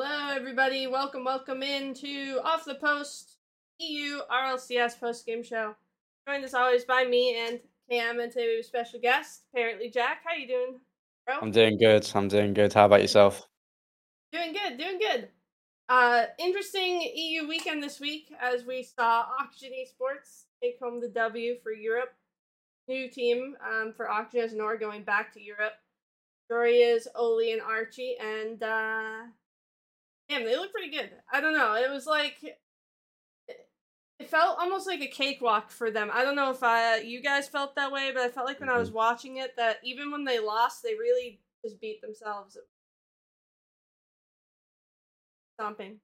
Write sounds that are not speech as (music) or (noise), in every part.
Hello, everybody. Welcome, welcome into Off the Post EU RLCS post game show. Joined as always by me and Cam, and today we have a special guest, ApparentlyJack. How you doing, bro? I'm doing good. I'm doing good. How about yourself? Doing good, doing good. Uh, interesting EU weekend this week as we saw Oxygen Esports take home the W for Europe. New team um, for Oxygen as Nor going back to Europe. Doria's Oli and Archie, and uh, damn, they look pretty good. I don't know. It was like it felt almost like a cakewalk for them. I don't know if uh, you guys felt that way, but I felt like when I was watching it that even when they lost, they really just beat themselves. Stomping.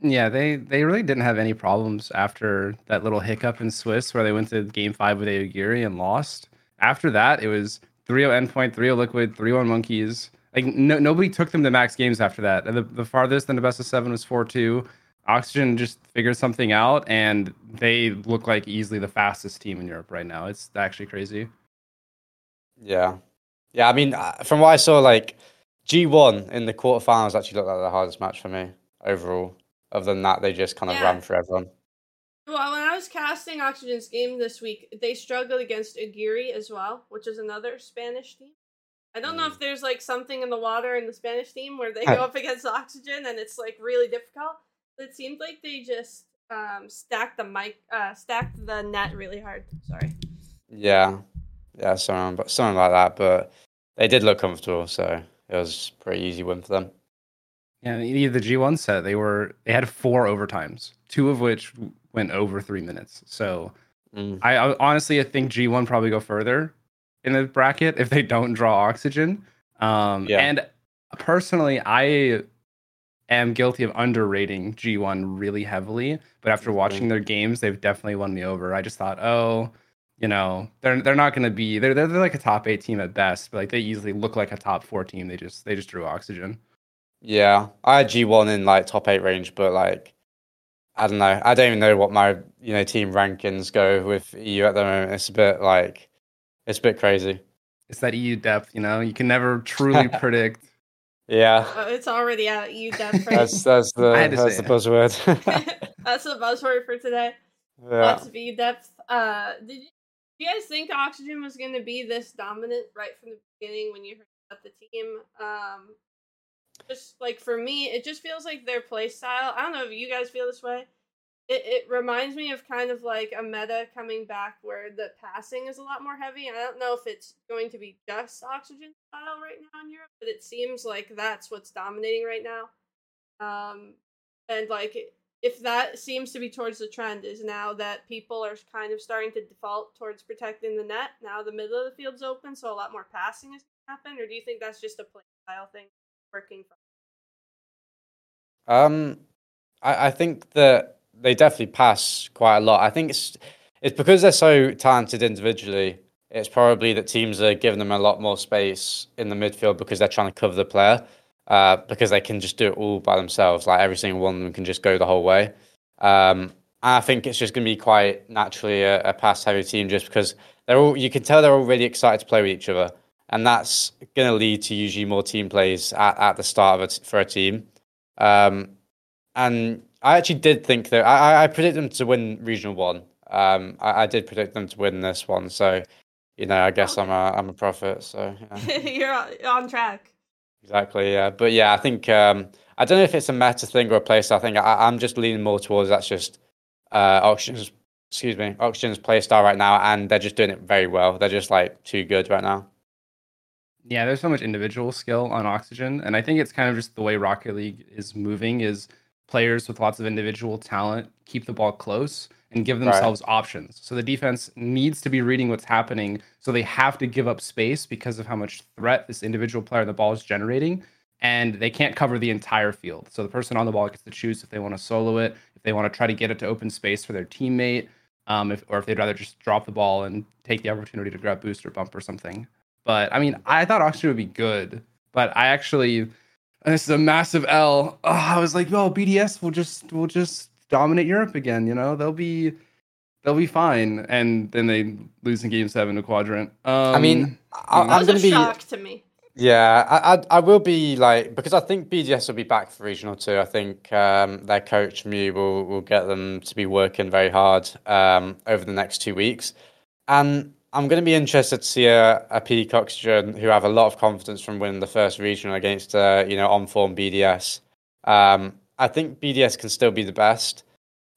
Yeah, they they really didn't have any problems after that little hiccup in Swiss where they went to game five with Aogiri and lost. After that, it was 3-0 endpoint, 3-0 liquid, 3-1 monkeys. Like no, nobody took them to max games after that. The, the farthest in the best of seven was 4-2. Oxygen just figured something out and they look like easily the fastest team in Europe right now. It's actually crazy. Yeah. Yeah, I mean, uh, from what I saw, like G1 in the quarterfinals actually looked like the hardest match for me overall. Other than that, they just kind of Yeah. ran for everyone. Well, when I was casting Oxygen's game this week, they struggled against Aguirre as well, which is another Spanish team. I don't know Mm. if there's like something in the water in the Spanish team where they go up against Oxygen and it's like really difficult. It seemed like they just um, stacked the mic, uh, stacked the net really hard. Sorry. Yeah. Yeah, something, but something like that. But they did look comfortable, so it was a pretty easy win for them. Yeah, the G1 set, they were they had four overtimes, two of which went over three minutes. So Mm. I, I honestly I think G1 probably go further in the bracket if they don't draw oxygen. Um, Yeah. And personally, I am guilty of underrating G1 really heavily. But after watching their games, they've definitely won me over. I just thought, oh, you know, they're they're not going to be they're, they're they're like a top eight team at best, but like they easily look like a top four team. They just they just drew oxygen. Yeah, I had G1 in like top eight range, but like I don't know. I don't even know what my you know team rankings go with EU at the moment. It's a bit like it's a bit crazy. It's that EU depth, you know. You can never truly (laughs) predict. Yeah, Uh, it's already out. You death that's that's the (laughs) I had to that's say the buzzword. (laughs) That's the buzzword for today. yeah. Lots of EU depth. Uh, did you, do you guys think Oxygen was going to be this dominant right from the beginning when you heard about the team? Um, just like for me, it just feels like their play style. I don't know if you guys feel this way. It it reminds me of kind of like a meta coming back where the passing is a lot more heavy. I don't know if it's going to be just Oxygen style right now in Europe, but it seems like that's what's dominating right now. Um, and like if that seems to be towards the trend is now that people are kind of starting to default towards protecting the net now the middle of the field's open so a lot more passing is going to happen or do you think that's just a play style thing working Um, I, I think that they definitely pass quite a lot. I think it's it's because they're so talented individually. It's probably that teams are giving them a lot more space in the midfield because they're trying to cover the player. Uh, because they can just do it all by themselves. Like every single one of them can just go the whole way. Um, I think it's just going to be quite naturally a, a pass-heavy team, just because they're all. You can tell they're all really excited to play with each other, and that's going to lead to usually more team plays at, at the start of it for a team. Um, and I actually did think that I, I- I predict them to win regional one. Um, I, I did predict them to win this one, so you know I guess I'm a I'm a prophet. So yeah. (laughs) you're on, on track exactly, yeah. But yeah, I think um, I don't know if it's a meta thing or a place. I think I, I'm just leaning more towards that's just uh, Oxygen's excuse me Oxygen's play style right now, and they're just doing it very well. They're just like too good right now. Yeah, there's so much individual skill on Oxygen, and I think it's kind of just the way Rocket League is moving. Is players with lots of individual talent keep the ball close and give Right. themselves options. So the defense needs to be reading what's happening, so they have to give up space because of how much threat this individual player the ball is generating, and they can't cover the entire field. So the person on the ball gets to choose if they want to solo it, if they want to try to get it to open space for their teammate, um, if, or if they'd rather just drop the ball and take the opportunity to grab boost or bump or something. But I mean, I thought Oxygen would be good, but I actually, and this is a massive L. Oh, I was like, oh, BDS will just will just dominate Europe again. You know, they'll be they'll be fine. And then they lose in Game Seven to Quadrant. Um, I mean, I, that I'm going a to be shock to me Yeah, I, I I will be like because I think BDS will be back for regional two. I think um, their coach Mew will will get them to be working very hard um, over the next two weeks, and I'm going to be interested to see a, a Oxygen who have a lot of confidence from winning the first regional against uh, you know on form BDS. Um, I think BDS can still be the best,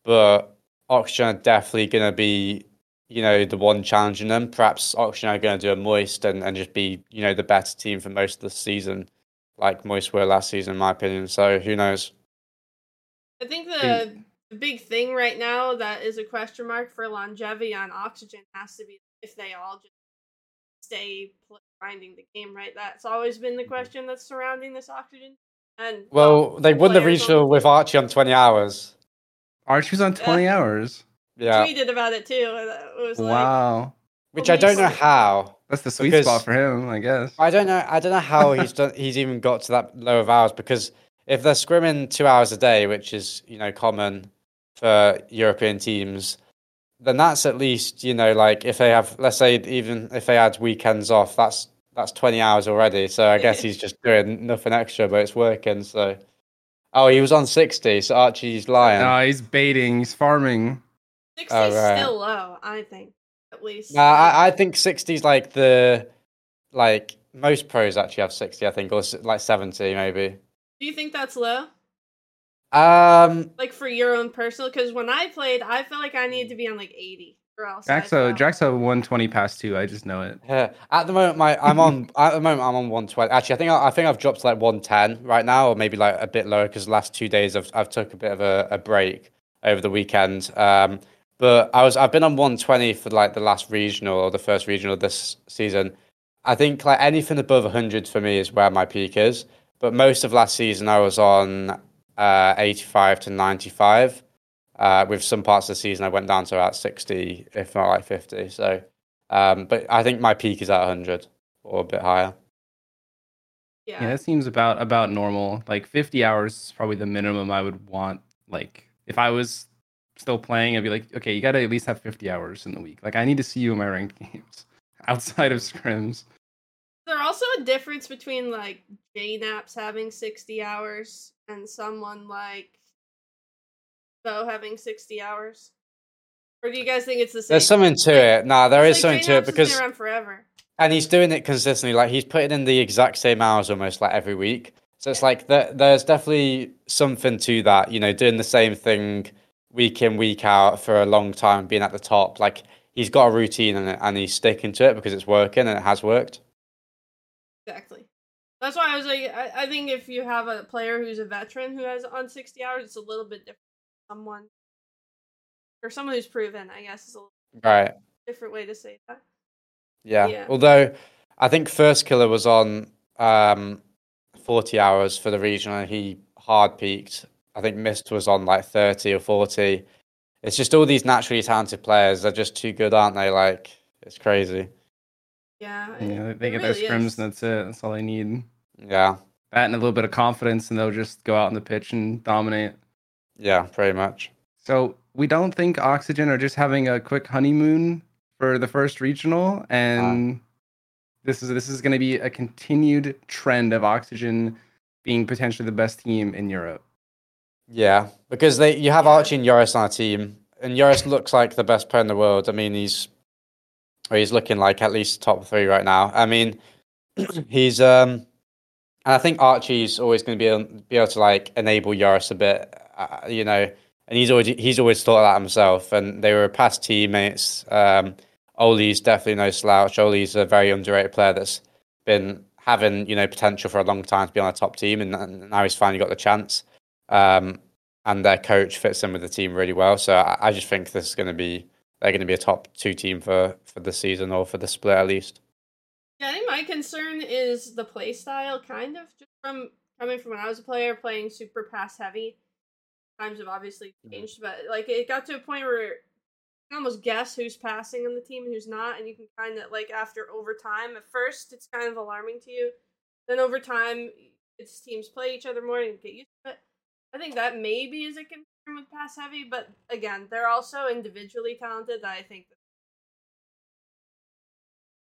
but Oxygen are definitely going to be you know, the one challenging them. Perhaps Oxygen are going to do a Moist and, and just be, you know, the better team for most of the season, like Moist were last season, in my opinion. So who knows? I think the, the big thing right now that is a question mark for longevity on Oxygen has to be if they all just stay grinding the game, right? That's always been the Mm-hmm. question that's surrounding this Oxygen. And Well, they won the players on regional with Archie on 20 hours. Archie's on 20 hours. Yeah. tweeted about it too. It was like, Wow. Which I don't know how. That's the sweet spot for him, I guess. I don't know. I don't know how he's done. He's even got to that low of hours because if they're scrimming two hours a day, which is you know common for European teams, then that's at least you know like if they have let's say even if they had weekends off, that's that's twenty hours already. So I guess he's just doing nothing extra, but it's working. So oh, he was on sixty. So Archie's lying. No, he's baiting. He's farming. 60 Oh, right. still low, I think. At least. Nah, I, I think 60 is like the like most pros actually have 60 i think or like 70 maybe Do you think that's low? Um Like for your own personal? Because when I played, I felt like I needed to be on like 80 or else. I Jaxo, felt- Jaxo 120 past two. I just know it. yeah. (laughs) at the moment my i'm on at the moment i'm on 120 actually i think i, I think i've dropped to like 110 right now or maybe like a bit lower because the last two days i've, I've took a bit of a, a break over the weekend um but i was i've been on 120 for like the last regional or the first regional this season i think like anything above 100 for me is where my peak is but most of last season i was on uh 85 to 95 uh, with some parts of the season, I went down to about 60, if not like 50. So, um, but I think my peak is at 100 or a bit higher. Yeah. Yeah, that seems about about normal. Like 50 hours is probably the minimum I would want. Like if I was still playing, I'd be like, okay, you got to at least have 50 hours in the week. Like I need to see you in my ranked (laughs) games outside of scrims. There's also a difference between like jknaps having 60 hours and someone like Bo having 60 hours. Or do you guys think it's the same? There's something to it. Nah, there is like something to it because, around forever. and he's doing it consistently. Like he's putting in the exact same hours almost like every week. So it's like there, there's definitely something to that. You know, doing the same thing week in week out for a long time, being at the top. Like he's got a routine and and he's sticking to it because it's working and it has worked. Exactly. That's why I was like, I, I think if you have a player who's a veteran who has on 60 hours, it's a little bit different. Someone, or someone who's proven, I guess, is a little Right. different way to say that. Yeah. Yeah. Although I think Firstkiller was on um, 40 hours for the regional and he hard peaked. I think Mist was on like 30 or 40. It's just all these naturally talented players. They're just too good, aren't they? Like, it's crazy. Yeah. You know, they get really their scrims is. and that's it. That's all they need. Yeah. That and a little bit of confidence, and they'll just go out on the pitch and dominate. Yeah, pretty much. So we don't think Oxygen are just having a quick honeymoon for the first regional, and this is this is going to be a continued trend of Oxygen being potentially the best team in Europe. Yeah. Because they you have Yeah. Archie and Joreuz on a team, and Joreuz looks like the best player in the world. I mean, he's or he's looking like at least top three right now. I mean, (clears throat) he's um, and I think Archie's always going to be able, be able to like enable Joreuz a bit, uh, you know, and he's always he's always thought that himself. And they were past teammates. Um, Oli's definitely no slouch. Oli's a very underrated player that's been having you know potential for a long time to be on a top team, and, and now he's finally got the chance. Um, and their coach fits in with the team really well. So I, I just think this is going to be they're going to be a top two team for for the season or for the split at least. Yeah, I think my concern is the play style, kind of, just from coming from when I was a player playing super pass heavy. Times have obviously Mhm. changed, but like it got to a point where you can almost guess who's passing on the team and who's not, and you can kind of like after overtime. At first, it's kind of alarming to you. Then over time, its teams play each other more and get used to it. I think that maybe is a concern with pass heavy, but again, they're also individually talented. That I think.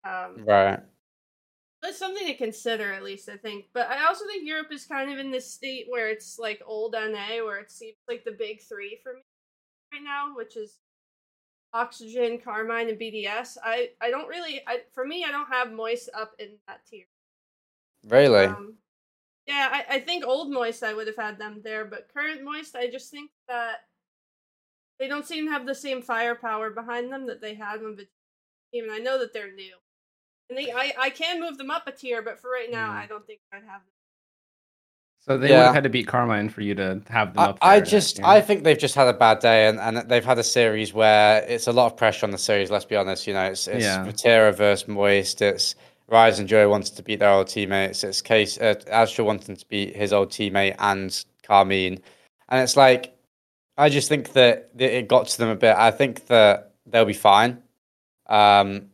Um, Right. That's something to consider, at least I think. But I also think Europe is kind of in this state where it's like old NA, where it seems like the big three for me right now, which is Oxygen, Karmine, and BDS. I I don't really. I for me, I don't have Moist up in that tier. Really? Um, yeah, I, I think old Moist I would have had them there, but current Moist I just think that they don't seem to have the same firepower behind them that they had when the team. And I know that they're new, and they I I can move them up a tier, but for right now Mm. I don't think I'd have them. So they would Yeah. have had to beat Karmine for you to have them I, up. I just. I think they've just had a bad day and, and they've had a series where it's a lot of pressure on the series, let's be honest. You know, it's it's Yeah. Vatira versus Moist, it's Rise and Joy wanting to beat their old teammates, it's Case uh, wanting to beat his old teammate and Karmine. And it's like I just think that, it got to them a bit. I think that they'll be fine. Um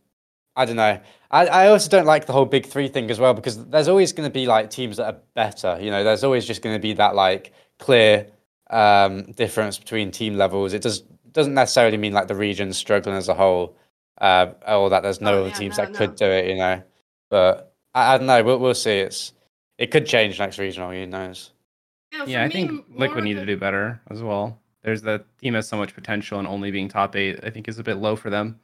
I don't know. I, I also don't like the whole big three thing as well because there's always going to be like teams that are better. You know, there's always just going to be that like clear um, difference between team levels. It does doesn't necessarily mean like the region's struggling as a whole, uh, or that there's no Oh, other yeah, teams no, that no. could do it. You know, but I, I don't know. We'll we'll see. It's it could change next regional. Who knows? Yeah, Yeah, I me, think Liquid need the- to do better as well. There's that team has so much potential, and only being top eight, I think, is a bit low for them.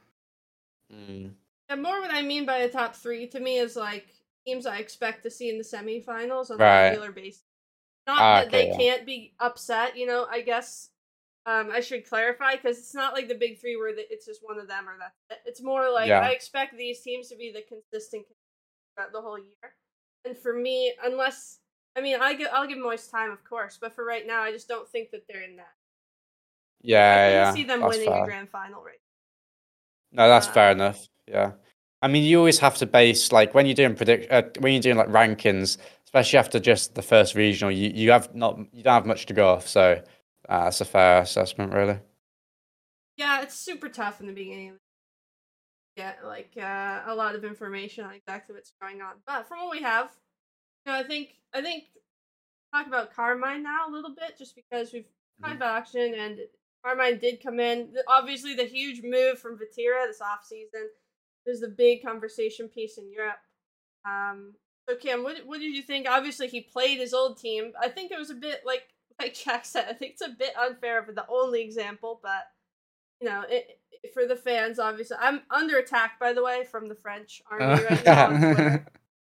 Mm. Yeah, more what I mean by a top three to me is like teams I expect to see in the semifinals on Right. a regular basis. Not Ah, that okay, they yeah. can't be upset, you know. I guess um, I should clarify because it's not like the big three where the, it's just one of them or that. It's more like Yeah. I expect these teams to be the consistent throughout the whole year. And for me, unless I mean, I give, I'll give Moist time, of course, but for right now, I just don't think that they're in that. Yeah, couldn't yeah. see them that's winning fair. a grand final right. No, that's Uh, fair enough. Yeah. I mean, you always have to base like when you're doing predict uh, when you're doing like rankings, especially after just the first regional, you, you have not you don't have much to go off. So uh, that's a fair assessment, really. Yeah, it's super tough in the beginning. Get like uh, a lot of information on exactly what's going on, but from what we have, you know, I think I think talk about Karmine now a little bit, just because we've talked about auction and Karmine did come in. Obviously, the huge move from Vatira this off season was the big conversation piece in Europe. Um, so Cam, what what did you think? Obviously, he played his old team. I think it was a bit like (laughs) like Jack said. I think it's a bit unfair for the only example, but you know, it, it- for the fans, obviously, I'm under attack by the way from the French army right now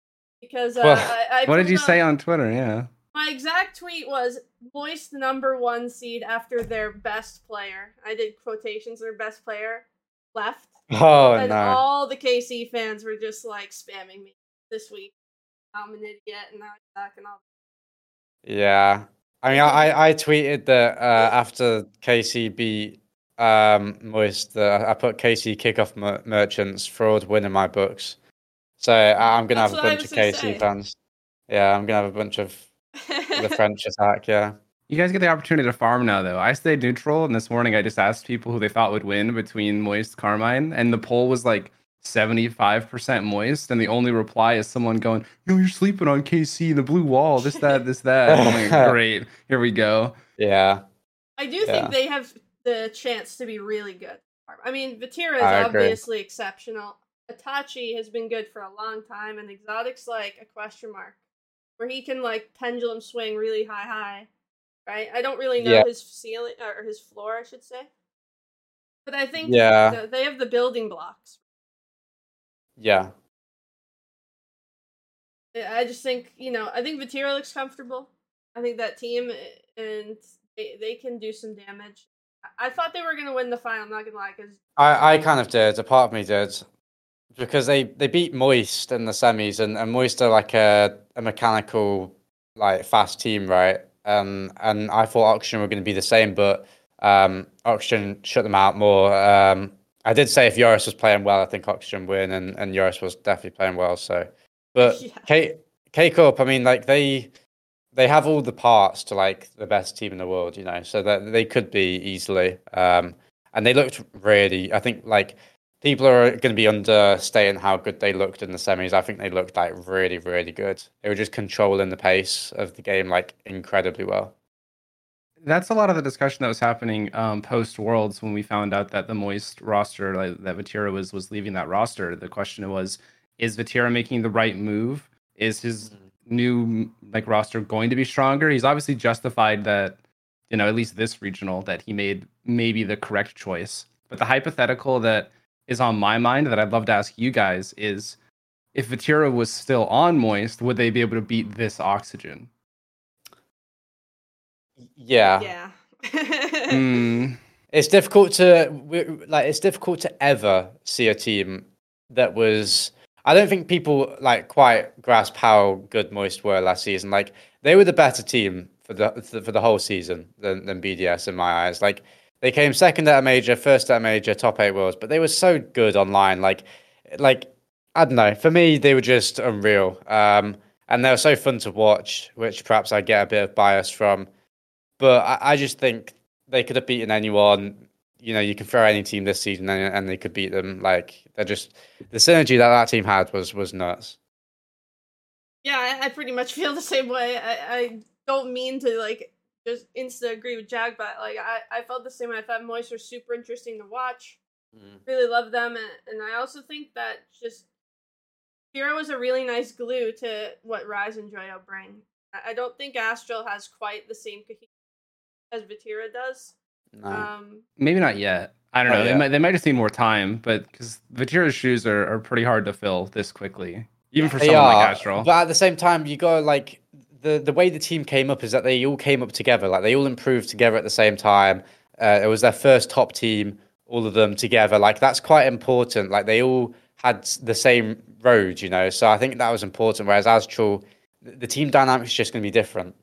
(laughs) because uh, Well, I, I what did you up- say on Twitter? Yeah. My exact tweet was Moist number one seed after their best player. I did quotations. Their best player left, Oh and no. all the KC fans were just like spamming me this week. I'm an idiot, and now I suck, and all. Yeah. I mean, I, I tweeted that uh, after KC beat um, Moist, that I put KC kickoff mer- merchants fraud win in my books. So I- I'm gonna That's have a bunch of gonna KC say. fans. Yeah, I'm gonna have a bunch of (laughs) the French attack. Yeah. You guys get the opportunity to farm now, though. I stayed neutral, and this morning I just asked people who they thought would win between Moist Karmine, and the poll was like 75% Moist, and the only reply is someone going, "Yo, you're sleeping on KC, the blue wall, this, that, this, that." I'm like, (laughs) Great, here we go. Yeah. I do Yeah. think they have the chance to be really good. I mean, Vatira is I agree. obviously exceptional. Itachi has been good for a long time, and Exotiik's like a question mark, where he can like pendulum swing really high, high. Right? I don't really know Yeah. his ceiling or his floor, I should say. But I think Yeah. the- they have the building blocks. Yeah. I just think you know. I think Vatira looks comfortable. I think that team uh, and they, they can do some damage. I- thought they were gonna win the final. I'm not gonna lie, because I, I kind of did. A part of me did. Because they, they beat Moist in the semis, and, and Moist are like a, a mechanical, like fast team, right? Um, and I thought Oxygen were going to be the same, but um, Oxygen shut them out more. Um, I did say if Joreuz was playing well, I think Oxygen win, and, and Joreuz was definitely playing well. So, but (laughs) Yeah. K K Corp, I mean, like they they have all the parts to like the best team in the world, you know, so that they could be easily. Um, and they looked really, I think, like people are going to be understating how good they looked in the semis. I think they looked like really, really good. They were just controlling the pace of the game like incredibly well. That's a lot of the discussion that was happening um, post Worlds when we found out that the Moist roster, like, that Vatira was was leaving that roster. The question was, is Vatira making the right move? Is his new like roster going to be stronger? He's obviously justified that, you know, at least this regional that he made maybe the correct choice. But the hypothetical that is on my mind that I'd love to ask you guys is if Vatira was still on Moist, would they be able to beat this oxygen? Yeah. Yeah. Mm, (laughs) It's difficult to like. It's difficult to ever see a team that was. I don't think people like quite grasp how good Moist were last season. Like they were the better team for the for the whole season than than BDS in my eyes. Like they came second at a major, first at a major, top eight worlds, but they were so good online. Like like I don't know. For me, they were just unreal. Um, and they were so fun to watch, which perhaps I get a bit of bias from. But I, I just think they could have beaten anyone. You know, you can throw any team this season and, and they could beat them. Like they're just the synergy that that team had was was nuts. Yeah, I, I pretty much (laughs) feel the same way. I, I don't mean to like just insta agree with Jack, but like I, I felt the same way. I thought Moist were super interesting to watch. Mm. Really love them, and, and I also think that just Hero was a really nice glue to what Rise and Joyo bring. I, I don't think Astral has quite the same cohesion as Vatira does. No. Um, maybe not yet. I don't know. They yeah. might they might just need more time, but because Vatira's shoes are, are pretty hard to fill this quickly, even for They someone are, like Astral. But at the same time, you got like the the way the team came up is that they all came up together. Like they all improved together at the same time. Uh, it was their first top team, all of them together. Like that's quite important. Like they all had the same road, you know. So I think that was important. Whereas Astral, the team dynamic is just going to be different.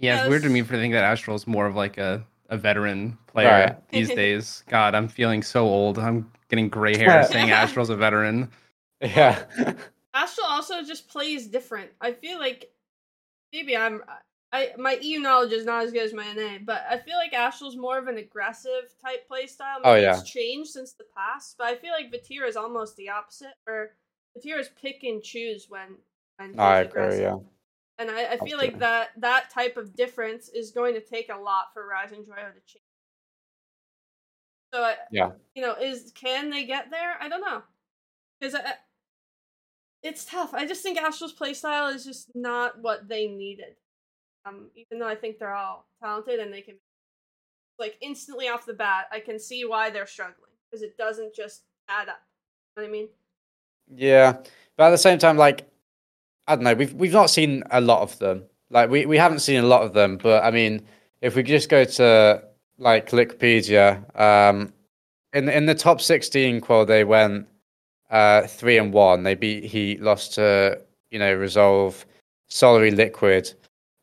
Yeah, it's weird to me for think that Astral is more of like a, a veteran player Right. these (laughs) days. God, I'm feeling so old. I'm getting gray hair saying (laughs) Astral's a veteran. Yeah. (laughs) Astral also just plays different. I feel like maybe I'm I my EU knowledge is not as good as my NA, but I feel like Astral's more of an aggressive type play style. Oh, yeah. It's changed since the past, but I feel like Vatira is almost the opposite, or where Vatira's pick and choose when when I he's agree. aggressive. Yeah. And I, I feel Absolutely. like that that type of difference is going to take a lot for Rise and Joyo to change. So I, Yeah. you know, is can they get there? I don't know, because it's tough. I just think AztraL's playstyle is just not what they needed. Um, even though I think they're all talented and they can, like instantly off the bat, I can see why they're struggling because it doesn't just add up. You know what I mean? Yeah, but at the same time, like I don't know, we've we've not seen a lot of them. Like we, we haven't seen a lot of them, but I mean, if we just go to like Wikipedia, um, in in the top sixteen qual, they went uh three and one. They beat he lost to you know Resolve, Solary Liquid,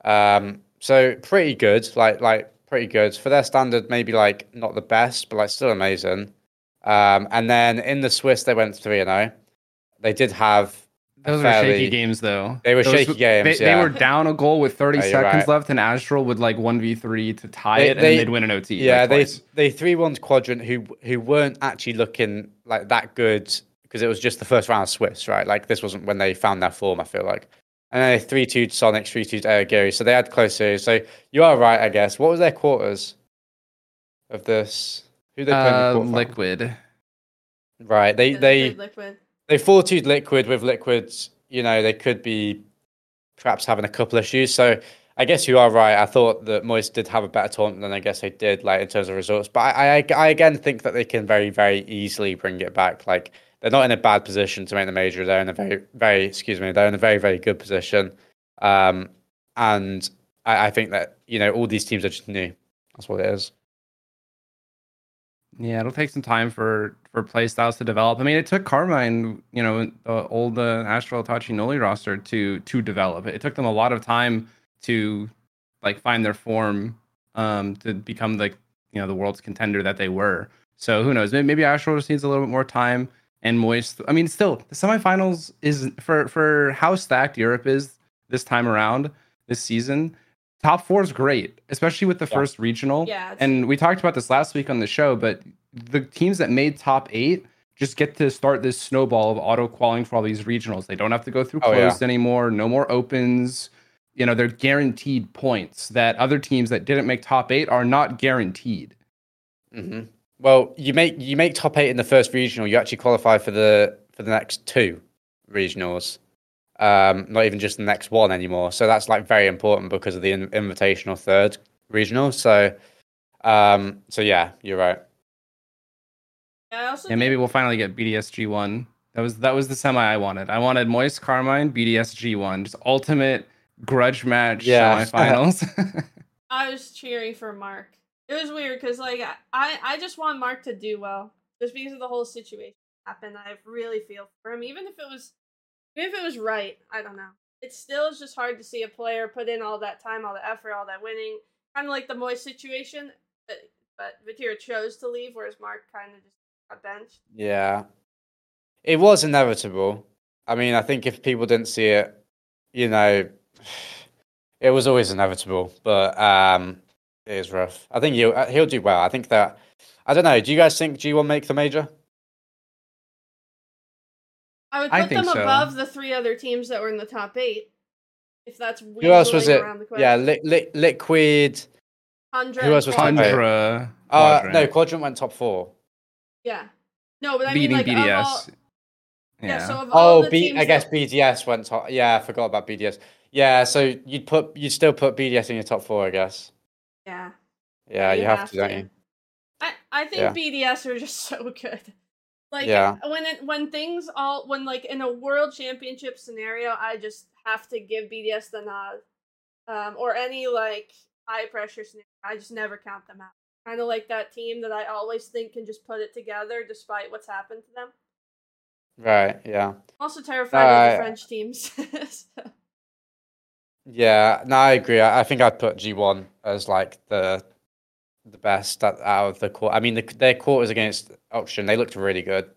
um, so pretty good. Like like pretty good for their standard. Maybe like not the best, but like still amazing. Um, and then in the Swiss, they went three and zero. They did have Those fairly- were shaky games, though. They were Those- shaky games, They, yeah. they were down a goal with 30 (laughs) Yeah, seconds right. left, and AztraL would like 1v3 to tie They- it, and they- then they'd win an OT. Yeah, like, they twice. they three one quadrant who who weren't actually looking like that good because it was just the first round of Swiss, right? Like this wasn't when they found their form. I feel like, and then they three two Sonic, three two Gary. so they had close series. So you are right, I guess. What was their quarters of this? Who they playing Uh, in the quarterfinal? liquid. Right, they Yeah, they liquid. They two Liquid with Liquids. You know, they could be perhaps having a couple issues. So I guess you are right. I thought that Moist did have a better tournament than I guess they did, like in terms of results. But I, I, I again think that they can very, very easily bring it back. Like they're not in a bad position to make the major. They're in a very, very, excuse me, they're in a very, very good position. Um, and I, I think that you know all these teams are just new. That's what it is. Yeah, it'll take some time for for play styles to develop. I mean, it took Karmine, you know, the old uh, AztraL Itachi Noly roster to to develop. It took them a lot of time to like find their form um to become like you know the world's contender that they were. So who knows? Maybe, maybe AztraL just needs a little bit more time. And Moist, I mean, still the semifinals is for for how stacked Europe is this time around this season. Top four is great, especially with the Yeah. first regional. Yeah, And we talked about this last week on the show, but the teams that made top eight just get to start this snowball of auto qualifying for all these regionals. They don't have to go through Oh, yeah. closed anymore. No more opens. You know, they're guaranteed points that other teams that didn't make top eight are not guaranteed. hmm Well, you make you make top eight in the first regional. You actually qualify for the for the next two regionals. Um, not even just the next one anymore. So that's like very important because of the in- invitational third regional. So, um, so yeah, you're right. Yeah, Yeah, maybe we'll finally get BDS G1. That was that was the semi I wanted. I wanted Moist Karmine BDS G1, just ultimate grudge match Yeah. semifinals. (laughs) I was cheering for Mark. It was weird because like I I just want Mark to do well just because of the whole situation happened. I really feel for him, even if it was even if it was right. I don't know. It still is just hard to see a player put in all that time, all the effort, all that winning. Kind of like the Moist situation, but, but Vatira chose to leave, whereas Mark kind of just got benched. Yeah. It was inevitable. I mean, I think if people didn't see it, you know, (sighs) it was always inevitable. But um, it is rough. I think he'll uh, he'll do well. I think that I don't know. Do you guys think G will make the major? I would I put think them so. above the three other teams that were in the top eight. If that's Who else was it? Yeah, li- li- Liquid. Tundra who else was Quadra. Tundra. Uh, Quadrant, no, Quadrant went top four. Yeah. No, but I beating mean, like, BDS. All, yeah. yeah. So of all Oh, the B- I guess that- BDS went top. Yeah, I forgot about BDS. Yeah, so you'd put you'd still put BDS in your top four, I guess. yeah. Yeah, you you have, have to, don't to. you? I I think Yeah. BDS are just (laughs) so good. Like Yeah. when it when things all when like in a world championship scenario, I just have to give BDS the nod. Um, or any like high pressure scenario, I just never count them out. Kind of like that team that I always think can just put it together despite what's happened to them. Right. Yeah. I'm also terrified of Uh, the French teams. (laughs) So, Yeah, no, I agree. I, I think I'd put G one as like the the best out, out of the court. I mean, the, their quarters against Oxygen, they looked really good.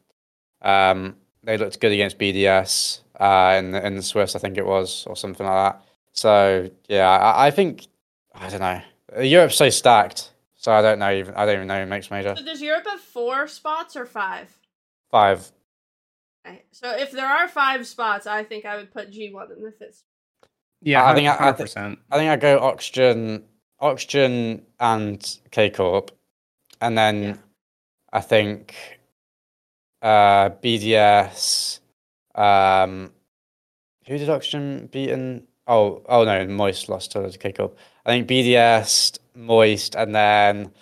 Um, they looked good against BDS uh, in the in the Swiss, I think it was, or something like that. So yeah, I, I think I don't know. Europe's so stacked, so I don't know. Even I don't even know who makes major so does Europe have four spots or five? five. Right. So if there are five spots, I think I would put G one in the fifth. yeah, I think I- I hundred thi- percent. I think I go Oxygen, Oxygen and K Corp, and then Yeah. I think uh, BDS. Um, who did Oxygen beat in? Oh, oh no, Moist lost to K Corp. I think BDS, Moist, and then.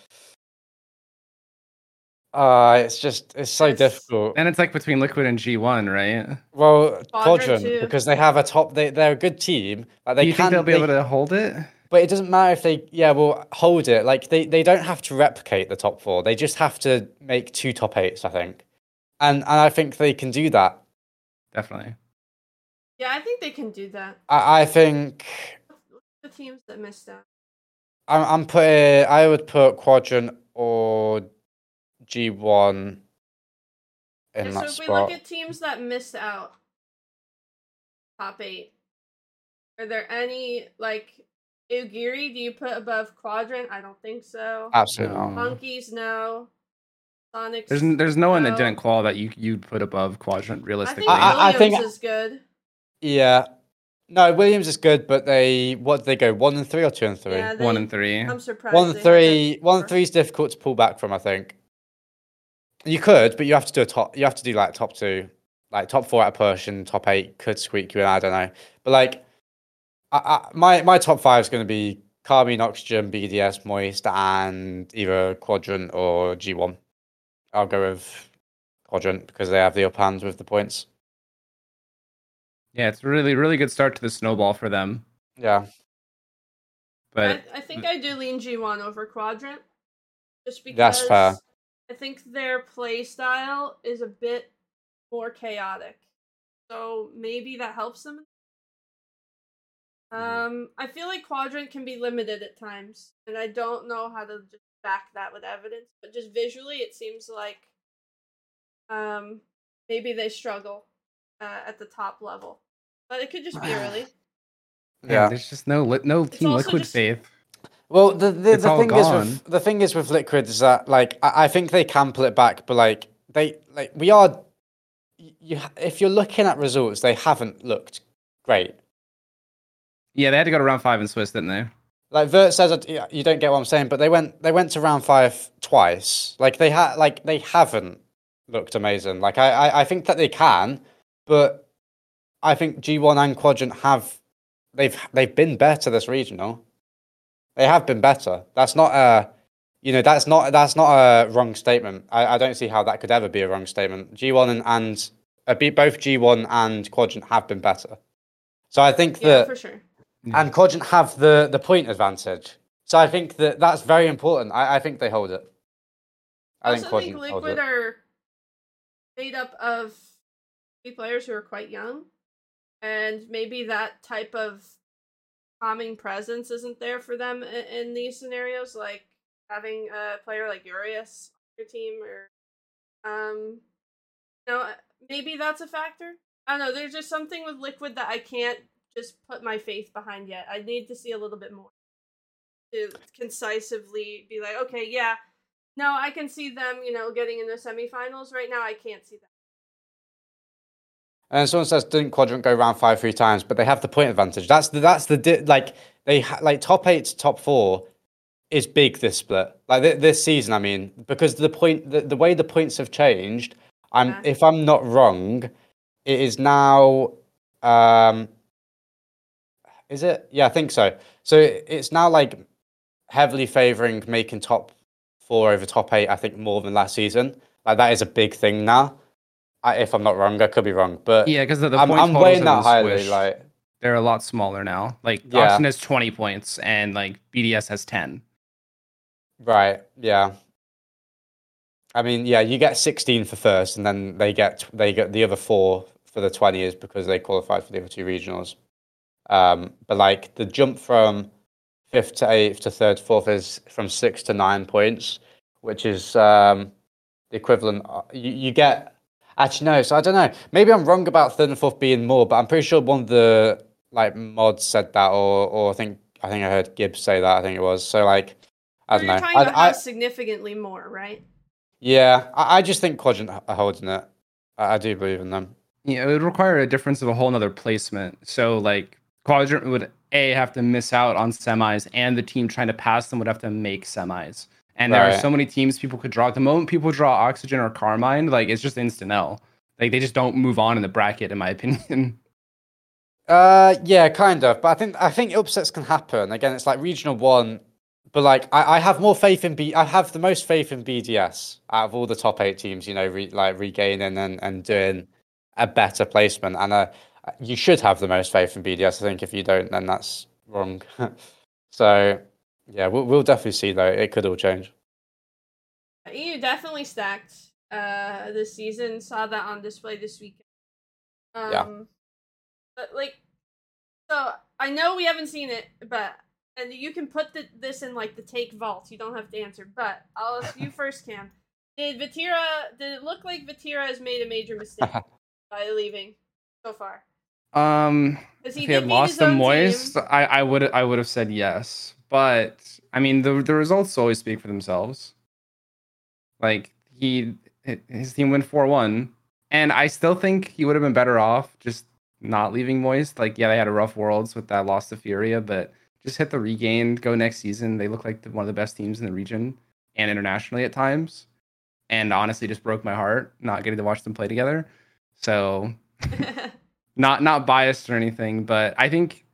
Uh, it's just it's so Yes. difficult. And it's like between Liquid and G1, right? Well, Quadrant Quadrant because they have a top. They they're a good team. Like they Do you can, think they'll be they- able to hold it? But it doesn't matter if they, yeah, well, hold it. Like they, they don't have to replicate the top four. They just have to make two top eights, I think, and and I think they can do that. Definitely. Yeah, I think they can do that. I, I think The teams that missed out. I'm, I'm putting. I would put Quadrant or G one in Yeah, so that if we look at teams that missed out, top eight, are there any like Ugiri? Do you put above Quadrant? I don't think so. Absolutely No. Monkeys, no. Sonics. There's n- there's no one that didn't qual that you you'd put above Quadrant I realistically. think I- I- think- is good. Yeah. No, Williams is good, but they what did they go one and three or two and three? Yeah, one and three. I'm surprised. One and three, that one and three is difficult to pull back from. I think you could, but you have to do a top. You have to do like top two, like top four at a push, and top eight could squeak you in. I don't know, but like, I, I, my my top five is going to be Karmine, Oxygen, BDS, Moist, and either Quadrant or G one. I'll go with Quadrant because they have the upper hand with the points. Yeah, it's a really really good start to the snowball for them. Yeah, But I, I think I do lean G1 over Quadrant. Just because That's fair. I think their play style is a bit more chaotic. So maybe that helps them. Um, I feel like Quadrant can be limited at times, and I don't know how to just back that with evidence. But just visually, it seems like um, maybe they struggle uh, at the top level. But it could just be (sighs) early. yeah, yeah. there's just no li- no team liquid just- faith. Well, the the, the all thing is with gone. the thing is with Liquid is that like I, I think they can pull it back, but like they like we are. You if you're looking at results, they haven't looked great. Yeah, they had to go to round five in Swiss, didn't they? Like Vert says, yeah, you don't get what I'm saying, but they went they went to round five twice. Like they had like they haven't looked amazing. Like I, I, I think that they can, but I think G1 and Quadrant have they've they've been better this regional. They have been better. That's not a you know that's not that's not a wrong statement. I, I don't see how that could ever be a wrong statement. G1 and, and uh, both G1 and Quadrant have been better. So I think Yeah, that for sure. And Quadrant have the the point advantage. So I think that that's very important. I, I think they hold it. I I think also think Quadrant holds Liquid it. are made up of three players who are quite young, and maybe that type of calming presence isn't there for them in, in these scenarios. Like having a player like Joreuz on your team, or um, you know, maybe that's a factor. I don't know. There's just something with Liquid that I can't just put my faith behind yet. I need to see a little bit more to concisely be like, okay, yeah, no, I can see them, you know, getting in the semifinals. Right now, I can't see that. And someone says, didn't Quadrant go round five three times? But they have the point advantage. That's the that's the di- like they ha- like top eight to top four is big this split. Like th- this season, I mean, because the point the, the way the points have changed. I'm Yeah. if I'm not wrong, it is now. Um, is it? Yeah, I think so. So it's now like heavily favouring making top four over top eight. I think more than last season. Like that is a big thing now. I, if I'm not wrong, I could be wrong, but Yeah, because the, the I'm, point I'm weighing that highly. Like, they're a lot smaller now. Like Yeah. Oxygen has 20 points and like BDS has 10. right, yeah. I mean, yeah, you get 16 for first, and then they get they get the other four for the 20 is because they qualified for the other two regionals. Um, but like the jump from fifth to eighth to third fourth is from six to nine points, which is um, the equivalent. uh, You, you get actually no, so I don't know. Maybe I'm wrong about third and fourth being more, but I'm pretty sure one of the like mods said that, or or I think I think I heard Gibbs say that. I think it was so like I don't You're know. talking I, about I, how significantly more, right? yeah, I, I just think Quadrant are holding it. I, I do believe in them. Yeah, it would require a difference of a whole nother placement. So like Quadrant would A have to miss out on semis and the team trying to pass them would have to make semis. And there are so many teams people could draw. At the moment people draw Oxygen or Karmine, like it's just instant L. Like they just don't move on in the bracket, in my (laughs) opinion. Uh, yeah, kind of. But I think I think upsets can happen. Again, it's like regional one, but like I, I have more faith in B. I have the most faith in BDS out of all the top eight teams. You know, re, like regaining and and doing a better placement. And uh, you should have the most faith in BDS. I think if you don't, then that's wrong. (laughs) so yeah, we'll we'll definitely see though. It could all change. EU definitely stacked uh this season. Saw that on display this weekend. Um, Yeah. But like, so I know we haven't seen it, but and you can put the, this in like the take vault. You don't have to answer, but I'll ask you (laughs) first, Cam. Did Vatira? Did it look like Vatira has made a major mistake (laughs) by leaving so far? Um if he had lost the moist, team. I, I would I would have said yes. But I mean the the results always speak for themselves. Like he his team went 4-1 and I still think he would have been better off just not leaving moist. Like yeah, they had a rough worlds with that loss to Furia, but just hit the regain, go next season. They look like the, one of the best teams in the region and internationally at times. And honestly just broke my heart not getting to watch them play together. So (laughs) not not biased or anything, but I think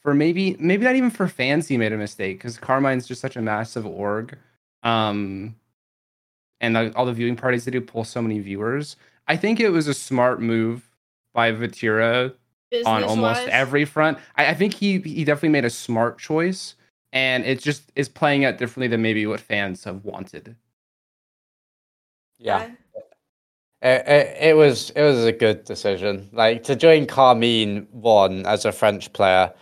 for maybe maybe not even for fans he made a mistake because Karmine's just such a massive org, um, and the, all the viewing parties they do pull so many viewers. I think it was a smart move by Vatira on almost every front. I, I think he he definitely made a smart choice, and it just is playing out differently than maybe what fans have wanted. Yeah. It, it, was it was a good decision. Like to join Karmine one as a French player,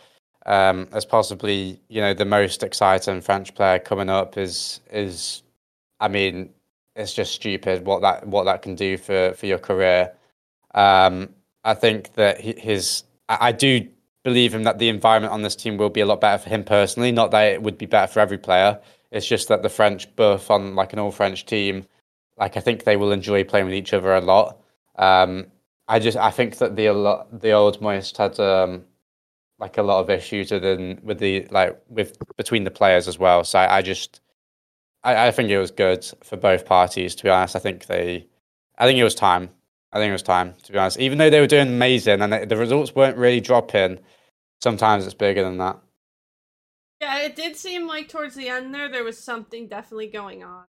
um, as possibly you know the most exciting French player coming up is is, I mean, it's just stupid what that what that can do for for your career. Um, I think that his I, I do believe him that the environment on this team will be a lot better for him personally. Not that it would be better for every player. It's just that the French buff on like an all French team like I think they will enjoy playing with each other a lot. Um, I just I think that the lot, the old Moist had um, like a lot of issues with the, with the like with between the players as well. So I, I just I, I think it was good for both parties. To be honest, I think they, I think it was time. I think it was time. To be honest, even though they were doing amazing and the results weren't really dropping, sometimes it's bigger than that. Yeah, it did seem like towards the end there, there was something definitely going on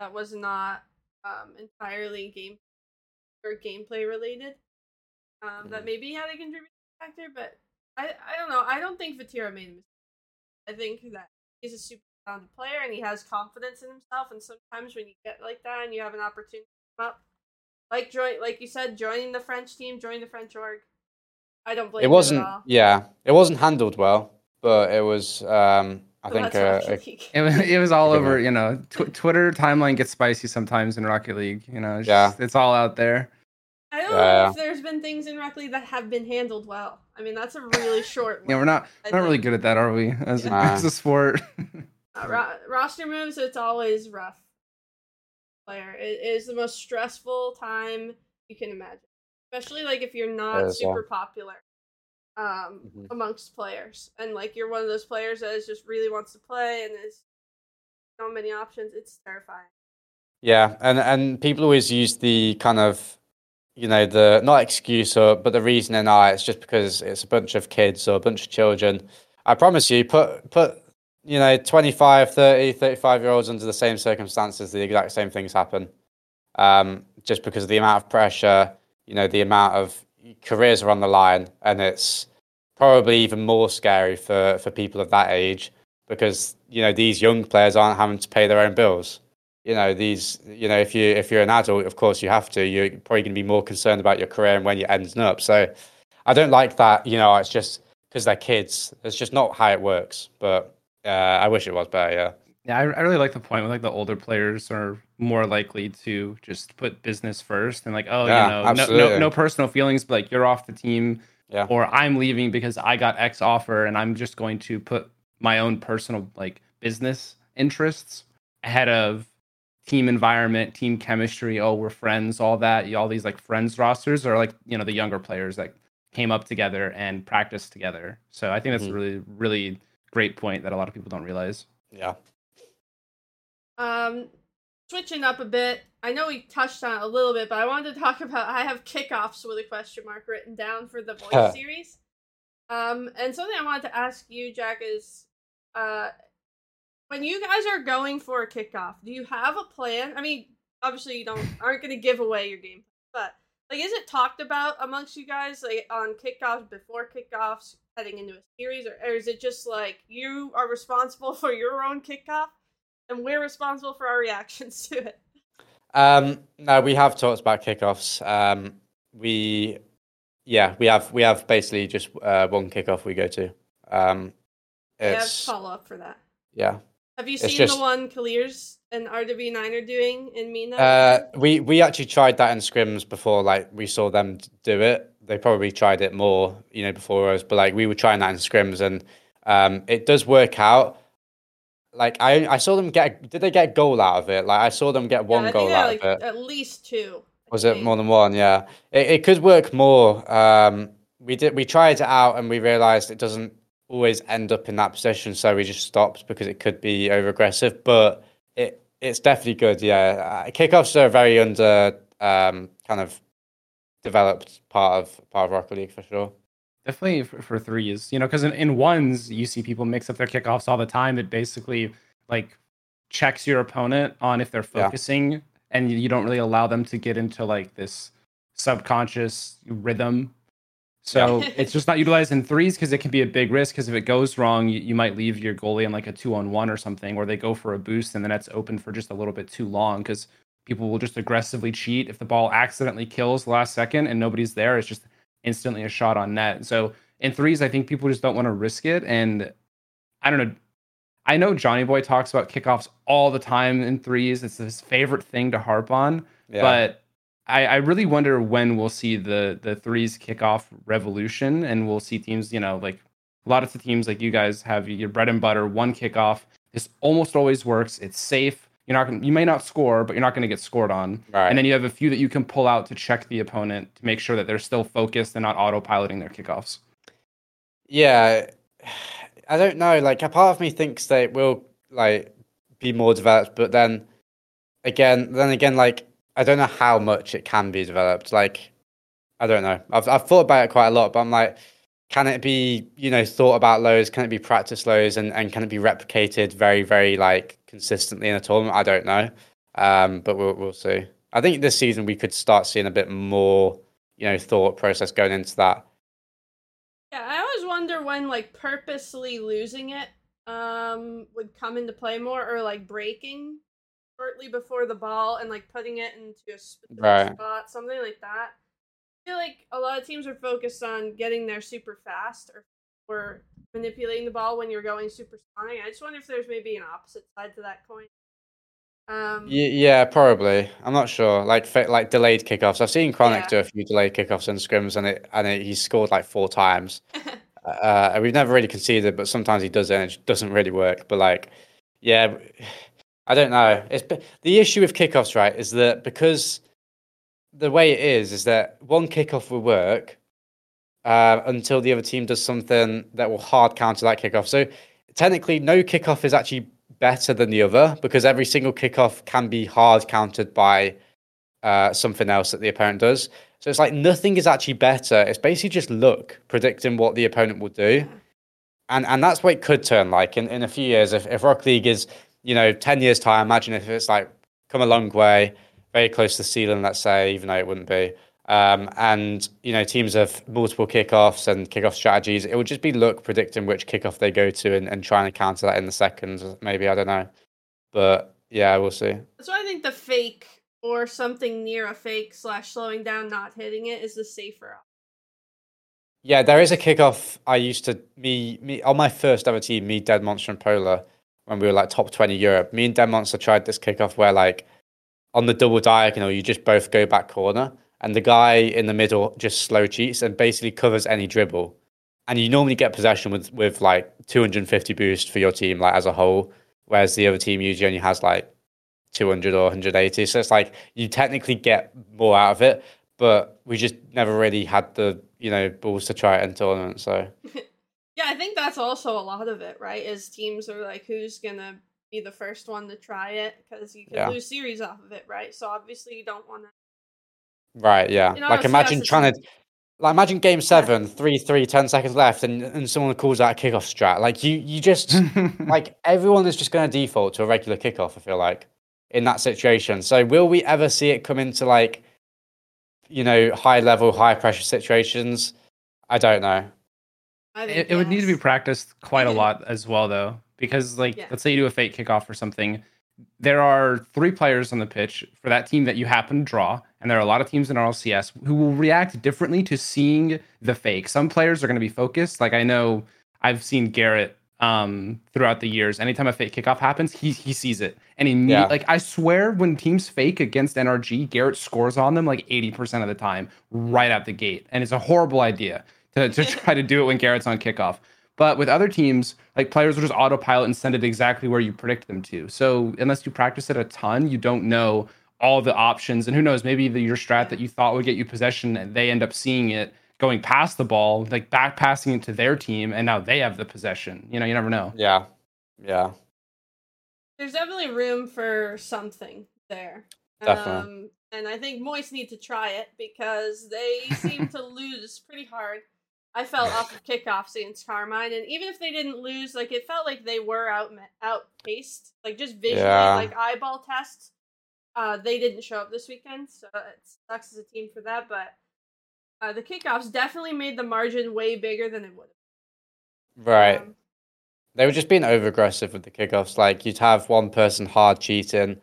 that was not um, entirely game or gameplay related. Um, mm-hmm. That maybe had a contributing factor, but I I don't know. I don't think Vatira made a mistake. I think that he's a super talented player and he has confidence in himself. And sometimes when you get like that and you have an opportunity to come up, like join, like you said, joining the French team, joining the French org, I don't blame. It wasn't. Yeah, it wasn't handled well, but it was. Um, I think uh, it, was, it was all over. You know, tw- Twitter timeline gets spicy sometimes in Rocket League. You know, it's yeah, just, it's all out there. I don't know if there's been things in Rocket League that have been handled well. I mean, that's a really short. yeah, we're not not really good at that, are we? As, yeah. a, as a sport. uh, ro- roster moves, it's always rough. Player, it is the most stressful time you can imagine, especially like if you're not is, super yeah. popular um mm-hmm. amongst players. And like you're one of those players that is just really wants to play and there's so many options. It's terrifying. Yeah and and people always use the kind of you know the not excuse or but the reasoning are it's just because it's a bunch of kids or a bunch of children. I promise you put put you know 25 30 35 year olds under the same circumstances the exact same things happen. Um, just because of the amount of pressure you know the amount of careers are on the line, and it's probably even more scary for for people of that age because you know these young players aren't having to pay their own bills. You know these. You know if you if you're an adult, of course you have to. You're probably going to be more concerned about your career and when you're ending up. So I don't like that. You know, it's just because they're kids. It's just not how it works. But uh, I wish it was better. Yeah. Yeah, I, I really like the point with like the older players are more likely to just put business first and like, oh, yeah, you know, no, no, no personal feelings, but like you're off the team, yeah. or I'm leaving because I got X offer and I'm just going to put my own personal like business interests ahead of team environment, team chemistry. Oh, we're friends, all that. All these like friends rosters are like you know the younger players that came up together and practiced together. So I think that's mm-hmm. a really really great point that a lot of people don't realize. Yeah. Um, switching up a bit. I know we touched on it a little bit, but I wanted to talk (laughs) about. I have kickoffs with a question mark written down for the (laughs) voice series. Um, and something I wanted to ask you, Jack, is, uh, when you guys are going for a kickoff, do you have a plan? I mean, obviously you don't aren't going to give away your game, but like, is it talked about amongst you guys like on kickoffs before kickoffs, heading into a series, or, or is it just like you are responsible (laughs) for your own kickoff? And we're responsible for our reactions to it. Um, no, we have talked about kickoffs. Um, we, yeah, we have we have basically just uh, one kickoff we go to. Um, it's, yeah, follow up for that. Yeah. Have you seen just, the one Clears and RW9 are doing in MENA? Uh, we we actually tried that in scrims before. Like we saw them do it. They probably tried it more, you know, before us. But like we were trying that in scrims, and um, it does work out like I, I saw them get. Did they get a goal out of it? Like I saw them get one yeah, goal out like, of it. At least two. Was it more than one? Yeah, it, it could work more. Um, we did. We tried it out and we realized it doesn't always end up in that position, so we just stopped because it could be over aggressive. But it it's definitely good. Yeah, uh, kickoffs are a very under um, kind of developed part of part of Rocket League for sure. Definitely for, for threes, you know, because in, in ones you see people mix up their kickoffs all the time. It basically like checks your opponent on if they're focusing, yeah. and you, don't really allow them to get into like this subconscious rhythm. So yeah. (laughs) it's just not utilized in threes because it can be a big risk. Because if it goes wrong, you, you might leave your goalie in like a two on one or something, or they go for a boost and then it's open for just a little bit too long. Because people will just aggressively cheat if the ball accidentally kills the last second and nobody's there. It's just instantly a shot on net. So in threes, I think people just don't want to risk it. And I don't know. I know JohnnyBoi talks about kickoffs all the time in threes. It's his favorite thing to harp on. Yeah. But I, I really wonder when we'll see the the threes kickoff revolution and we'll see teams, you know, like a lot of the teams like you guys have your bread and butter, one kickoff. This almost always works. It's safe. You're not going you may not score, but you're not going to get scored on. Right. And then you have a few that you can pull out to check the opponent to make sure that they're still focused and not autopiloting their kickoffs. Yeah. I don't know. Like a part of me thinks they will like be more developed, but then again, then again, like I don't know how much it can be developed. Like I don't know. I've I've thought about it quite a lot, but I'm like, can it be you know thought about lows? Can it be practice lows? And and can it be replicated very very like consistently in a tournament? I don't know. Um, but we'll we'll see. I think this season we could start seeing a bit more you know thought process going into that. Yeah, I always wonder when like purposely losing it um would come into play more or like breaking shortly before the ball and like putting it into a specific Right. spot, something like that. I feel like a lot of teams are focused on getting there super fast or or manipulating the ball when you're going super supersonic. I just wonder if there's maybe an opposite side to that coin. Um, Y- yeah, probably. I'm not sure. Like like delayed kickoffs. I've seen Chronic Yeah. do a few delayed kickoffs and scrims, and it and it, he's scored like four times. (laughs) uh, and we've never really conceded, but sometimes he does it. And it doesn't really work. But like, yeah, (sighs) I don't know. It's the issue with kickoffs, right? Is that because the way it is is that one kickoff will work uh, until the other team does something that will hard counter that kickoff. So technically, no kickoff is actually better than the other because every single kickoff can be hard countered by uh, something else that the opponent does. So it's like nothing is actually better. It's basically just luck predicting what the opponent will do. And and that's what it could turn like in, in a few years. If, if Rock League is, you know, 10 years' time, imagine if it's like come a long way, very close to the ceiling, let's say, even though it wouldn't be. Um, and, you know, teams have multiple kickoffs and kickoff strategies. It would just be luck predicting which kickoff they go to and, and trying to counter that in the seconds, maybe. I don't know. But yeah, we'll see. So I think the fake or something near a fake slash slowing down, not hitting it is the safer option. Yeah, there is a kickoff. I used to me me on my first ever team, me, Dead Monster, and Polar, when we were like top twenty Europe. Me and Dead Monster tried this kickoff where like on the double diagonal, you just both go back corner, and the guy in the middle just slow cheats and basically covers any dribble. And you normally get possession with with like two hundred and fifty boost for your team, like as a whole, whereas the other team usually only has like two hundred or one hundred eighty. So it's like you technically get more out of it, but we just never really had the you know balls to try it in tournament. So (laughs) Yeah, I think that's also a lot of it, right? Is teams are like, who's gonna be the first one to try it? Because you can Yeah. lose series off of it, right? So obviously you don't want to. right, yeah. You know, like imagine trying to like imagine game seven, three, three, ten seconds left, and and someone calls out a kickoff strat. Like you, you just (laughs) like everyone is just going to default to a regular kickoff. I feel like in that situation. So will we ever see it come into like you know high level, high pressure situations? I don't know. I think it, it would need to be practiced quite a mm-hmm. lot as well though because like Yeah. let's say you do a fake kickoff or something there are three players on the pitch for that team that you happen to draw and there are a lot of teams in RLCS who will react differently to seeing the fake. Some players are going to be focused. Like i know i've seen garrett um throughout the years. Anytime a fake kickoff happens he he sees it. And he Yeah. like i swear when teams fake against nrg garrett scores on them like 80% of the time right out the gate. And it's a horrible idea to, to (laughs) try to do it when garrett's on kickoff but with other teams, like players will just autopilot and send it exactly where you predict them to. So unless you practice it a ton, you don't know all the options. And who knows, maybe the, your strat that you thought would get you possession, and they end up seeing it going past the ball, like back passing it to their team, and now they have the possession. You know, you never know. Yeah, yeah. There's definitely room for something there. Definitely. Um, and I think Moist need to try it because they seem to (laughs) lose pretty hard. I fell off of kickoffs against Karmine, and even if they didn't lose, like it felt like they were out outpaced, like just visually, Yeah. like eyeball tests. Uh, they didn't show up this weekend, so it sucks as a team for that. But uh, the kickoffs definitely made the margin way bigger than it would have. Right. Um, They were just being over aggressive with the kickoffs. Like you'd have one person hard cheating,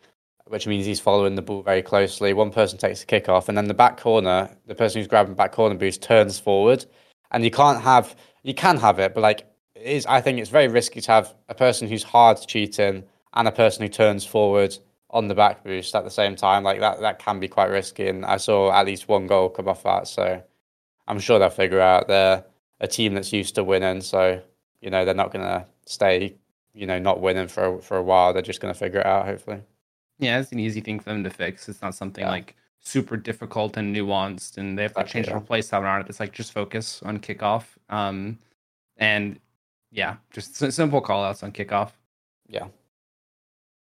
which means he's following the ball very closely. One person takes the kickoff, and then the back corner, the person who's grabbing back corner boost turns forward, and you can't have you can have it, but like it is I think it's very risky to have a person who's hard cheating and a person who turns forward on the back boost at the same time. Like that that can be quite risky, and I saw at least one goal come off that. So I'm sure they'll figure out they're a team that's used to winning, so you know they're not gonna stay you know not winning for a, for a while. They're just gonna figure it out hopefully. Yeah, it's an easy thing for them to fix. It's not something Yeah. like super difficult and nuanced, and they have to Exactly, change yeah. their play style around it. It's like just focus on kickoff. Um, and yeah, just s- simple call outs on kickoff. Yeah.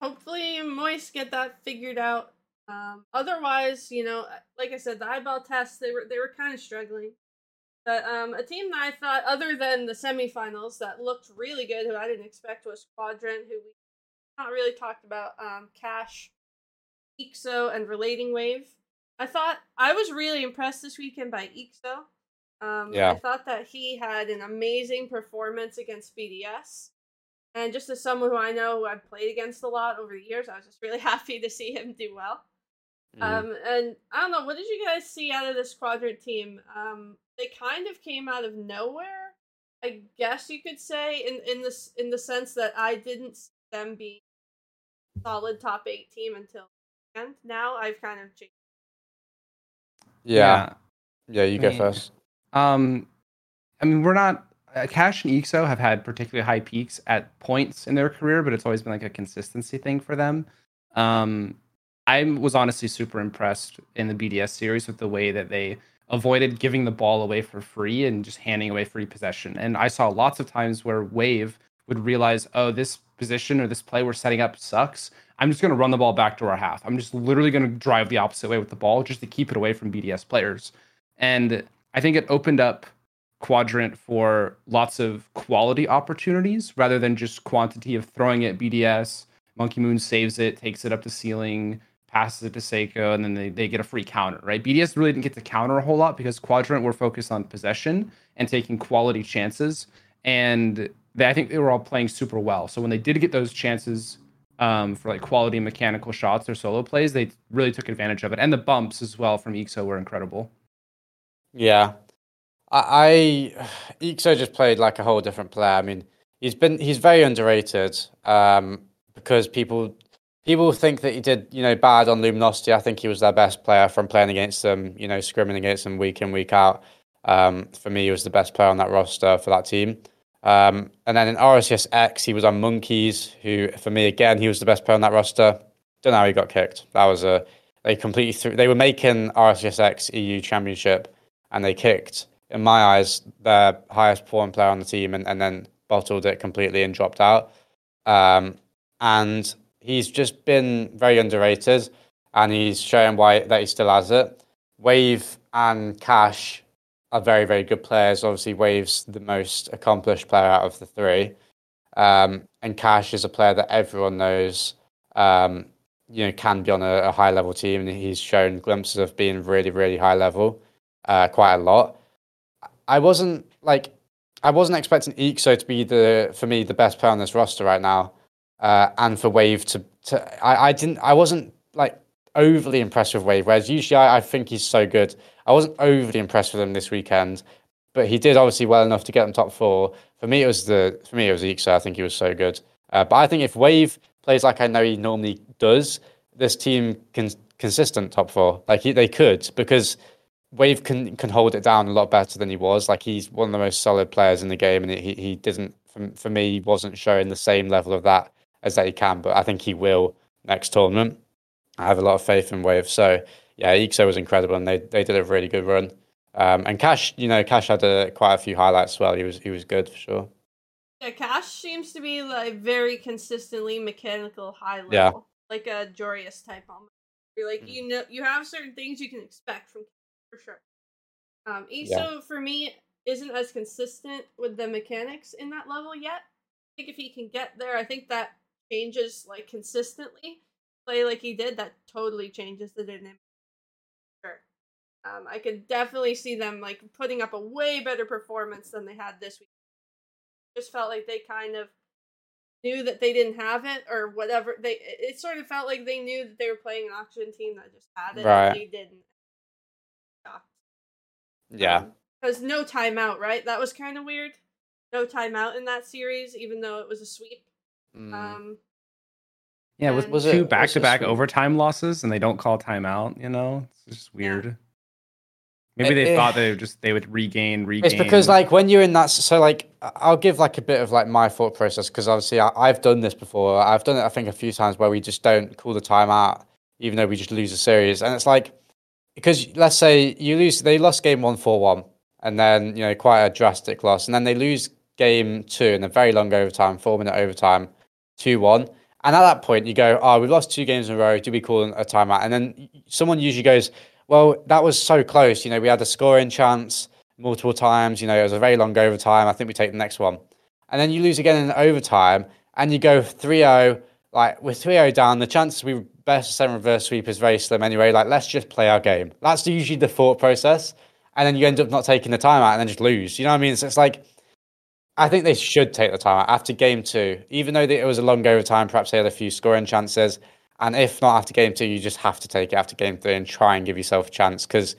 hopefully Moist get that figured out. Um, otherwise, you know, like I said, the eyeball tests they were they were kind of struggling. But um, a team that I thought, other than the semifinals, that looked really good, who I didn't expect was Quadrant, who we not really talked about. Um, Cash, Ixo, and Relating Wave. I thought I was really impressed this weekend by Ixo. Um, Yeah. I thought that he had an amazing performance against BDS. And just as someone who I know who I've played against a lot over the years, I was just really (laughs) happy to see him do well. Mhm. Um, and I don't know, what did you guys see out of this quadrant team? Um, they kind of came out of nowhere, I guess you could say, in in this in the sense that I didn't see them being solid top eight team until the end. Now I've kind of changed. Yeah. yeah, You I go mean, first. Um, I mean, we're not. Uh, Cash and Ixo have had particularly high peaks at points in their career, but it's always been like a consistency thing for them. Um, I was honestly super impressed in the BDS series with the way that they avoided giving the ball away for free and just handing away free possession. And I saw lots of times where Wave would realize, oh, this position or this play we're setting up sucks. I'm just going to run the ball back to our half. I'm just literally going to drive the opposite way with the ball just to keep it away from BDS players. And I think it opened up Quadrant for lots of quality opportunities rather than just quantity of throwing it BDS. Monkey Moon saves it, takes it up to ceiling, passes it to Seikoo, and then they, they get a free counter, right? BDS really didn't get to counter a whole lot because Quadrant were focused on possession and taking quality chances. And they, I think they were all playing super well. So when they did get those chances um, for like quality mechanical shots or solo plays, they really took advantage of it. And the bumps as well from Ixo were incredible. Yeah, I, I Ixo just played like a whole different player. I mean, he's been he's very underrated um, because people people think that he did you know bad on Luminosity. I think he was their best player from playing against them, you know, scrimming against them week in week out. Um, for me, he was the best player on that roster for that team. Um, and then in RLCS X, he was on Monkeys, who for me again he was the best player on that roster. Don't know how he got kicked. That was a they completely threw. They were making RLCS X EU Championship, and they kicked in my eyes, their highest performing player on the team and, and then bottled it completely and dropped out. Um, and he's just been very underrated and he's showing why that he still has it. Wave and Cash are very, very good players. Obviously, Wave's the most accomplished player out of the three. Um, and Cash is a player that everyone knows, um, you know, can be on a, a high level team. And he's shown glimpses of being really, really high level uh, quite a lot. I wasn't like I wasn't expecting Ixo to be the for me the best player on this roster right now, uh, and for Wave to to I, I didn't I wasn't like overly impressed with Wave. Whereas usually I, I think he's so good. I wasn't overly impressed with him this weekend, but he did obviously well enough to get them top four. For me, it was the for me it was Ixo. I think he was so good. Uh, but I think if Wave plays like I know he normally does, this team can consistent top four. Like he, they could because Wave can can hold it down a lot better than he was. Like he's one of the most solid players in the game, and he he didn't for, for me wasn't showing the same level of that as that he can. But I think he will next tournament. I have a lot of faith in Wave. So yeah, Ixo was incredible, and they they did a really good run. Um, and Cash, you know, Cash had a, quite a few highlights as well. He was he was good for sure. Yeah, Cash seems to be like very consistently mechanical high level, Yeah. like a Joreuz type almost. You're like Mm. you know you have certain things you can expect from for sure. Um, Ixo Yeah. for me isn't as consistent with the mechanics in that level yet. I think if he can get there, I think that changes like consistently. Play like he did, that totally changes the dynamic. Sure. Um, I could definitely see them like putting up a way better performance than they had this week. Just felt like they kind of knew that they didn't have it or whatever. They it sort of felt like they knew that they were playing an auction team that just had it, Right. and they didn't. Yeah, because no timeout, right? That was kind of weird. No timeout in that series, even though it was a sweep. Mm. Um, Yeah, with Was two back to back overtime losses and they don't call timeout, you know? It's just weird. Maybe Eh, they eh. thought they would just they would regain regain. It's because like when you're in that, so like I'll give like a bit of like my thought process because obviously I, I've done this before. I've done it I think a few times where we just don't call the timeout even though we just lose a series, and it's like because let's say you lose, they lost game one four one, and then you know quite a drastic loss, and then they lose game two in a very long overtime, four minute overtime, two one, And at that point, you go, oh, we've lost two games in a row. Do we call a timeout? And then someone usually goes, well, that was so close. You know, we had a scoring chance multiple times. You know, it was a very long overtime. I think we take the next one. And then you lose again in overtime and you go 3 0. Like, with 3 0 down, the chances we best seven reverse sweep is very slim anyway. Like, let's just play our game. That's usually the thought process. And then you end up not taking the timeout and then just lose. You know what I mean? So it's like, I think they should take the time after game two, even though it was a long overtime. Perhaps they had a few scoring chances, and if not after game two, you just have to take it after game three and try and give yourself a chance because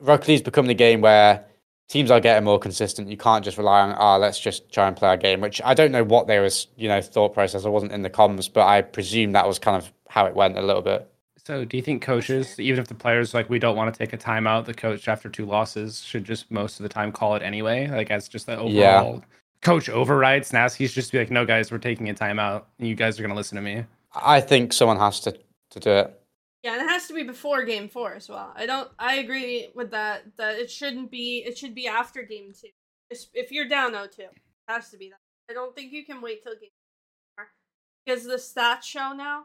Rocket League's become the game where teams are getting more consistent. You can't just rely on, ah, oh, let's just try and play our game, which I don't know what there was, you know, thought process. I wasn't in the comms, but I presume that was kind of how it went a little bit. So, do you think coaches, even if the players like we don't want to take a timeout, the coach after two losses should just most of the time call it anyway, like as just the overall yeah. coach overrides now He's just be like, "No, guys, we're taking a timeout. And you guys are gonna listen to me." I think someone has to to do it. Yeah, and it has to be before game four as well. I don't. I agree with that. That it shouldn't be. It should be after game two. If you're down 0-2, it has to be that. I don't think you can wait till game four because the stats show now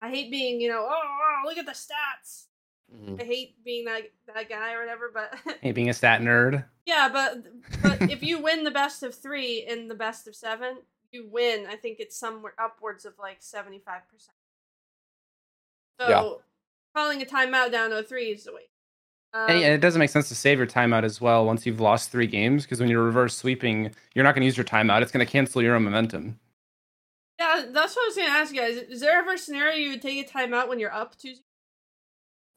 I hate being, you know, oh, oh look at the stats. Mm-hmm. I hate being that that guy or whatever, but (laughs) hate being a stat nerd. Yeah, but but (laughs) if you win the best of three in the best of seven, you win. I think it's somewhere upwards of like seventy five percent. So yeah. calling a timeout down 03 is the way. Um, and it doesn't make sense to save your timeout as well once you've lost three games because when you're reverse sweeping, you're not going to use your timeout. It's going to cancel your own momentum. Yeah, that's what I was gonna ask you guys. Is there ever a scenario you would take a timeout when you're up two?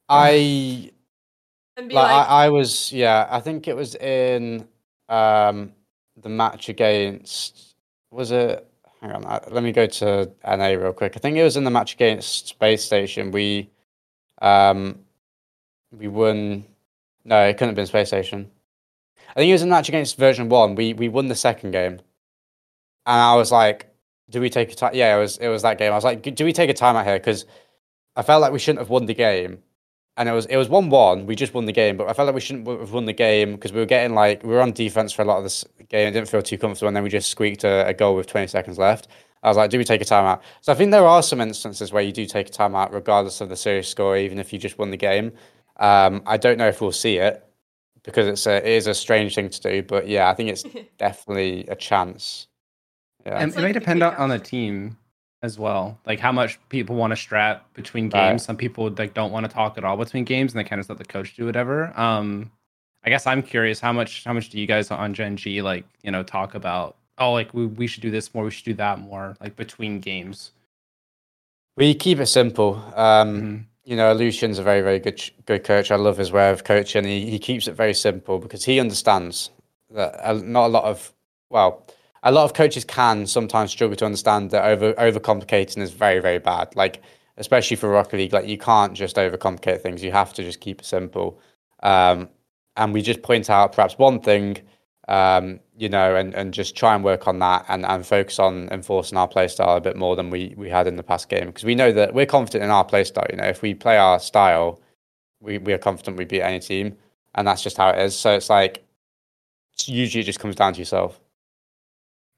I. And be like, like I, I, was yeah. I think it was in um the match against. Was it? Hang on. Let me go to NA real quick. I think it was in the match against Space Station. We, um, we won. No, it couldn't have been Space Station. I think it was a match against Version One. We we won the second game, and I was like, do we take a time? Yeah, it was it was that game. I was like, do we take a time out here? Because I felt like we shouldn't have won the game, and it was it was one one. We just won the game, but I felt like we shouldn't have won the game because we were getting like we were on defense for a lot of this game. I didn't feel too comfortable, and then we just squeaked a, a goal with twenty seconds left. I was like, do we take a timeout? So I think there are some instances where you do take a timeout regardless of the series score, even if you just won the game. Um, I don't know if we'll see it because it's a, it is a strange thing to do, but yeah, I think it's (laughs) definitely a chance. Yeah. And it may depend on, on the team as well. Like how much people want to strat between games. Right. Some people like don't want to talk at all between games and they kind of let the coach do whatever. Um I guess I'm curious how much how much do you guys on Gen G like, you know, talk about oh like we, we should do this more, we should do that more, like between games. We keep it simple. Um mm-hmm. You know, Lucian's a very, very good good coach. I love his way of coaching. He he keeps it very simple because he understands that not a lot of well, a lot of coaches can sometimes struggle to understand that over overcomplicating is very very bad. Like especially for Rocket League, like you can't just overcomplicate things. You have to just keep it simple. Um, and we just point out perhaps one thing, um, you know, and, and just try and work on that and, and focus on enforcing our playstyle a bit more than we, we had in the past game. Because we know that we're confident in our playstyle. You know, if we play our style, we, we are confident we beat any team. And that's just how it is. So it's like, usually it just comes down to yourself.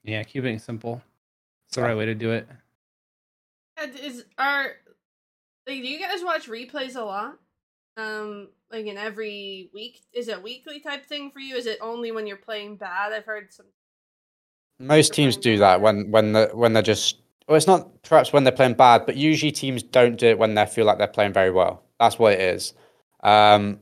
Yeah, keeping it simple. It's the right way to do it. Is are like do you guys watch replays a lot? Um, like in every week? Is it weekly type thing for you? Is it only when you're playing bad? I've heard some. Most teams do that when when the when they're just. Well, it's not perhaps when they're playing bad, but usually teams don't do it when they feel like they're playing very well. That's what it is. Um,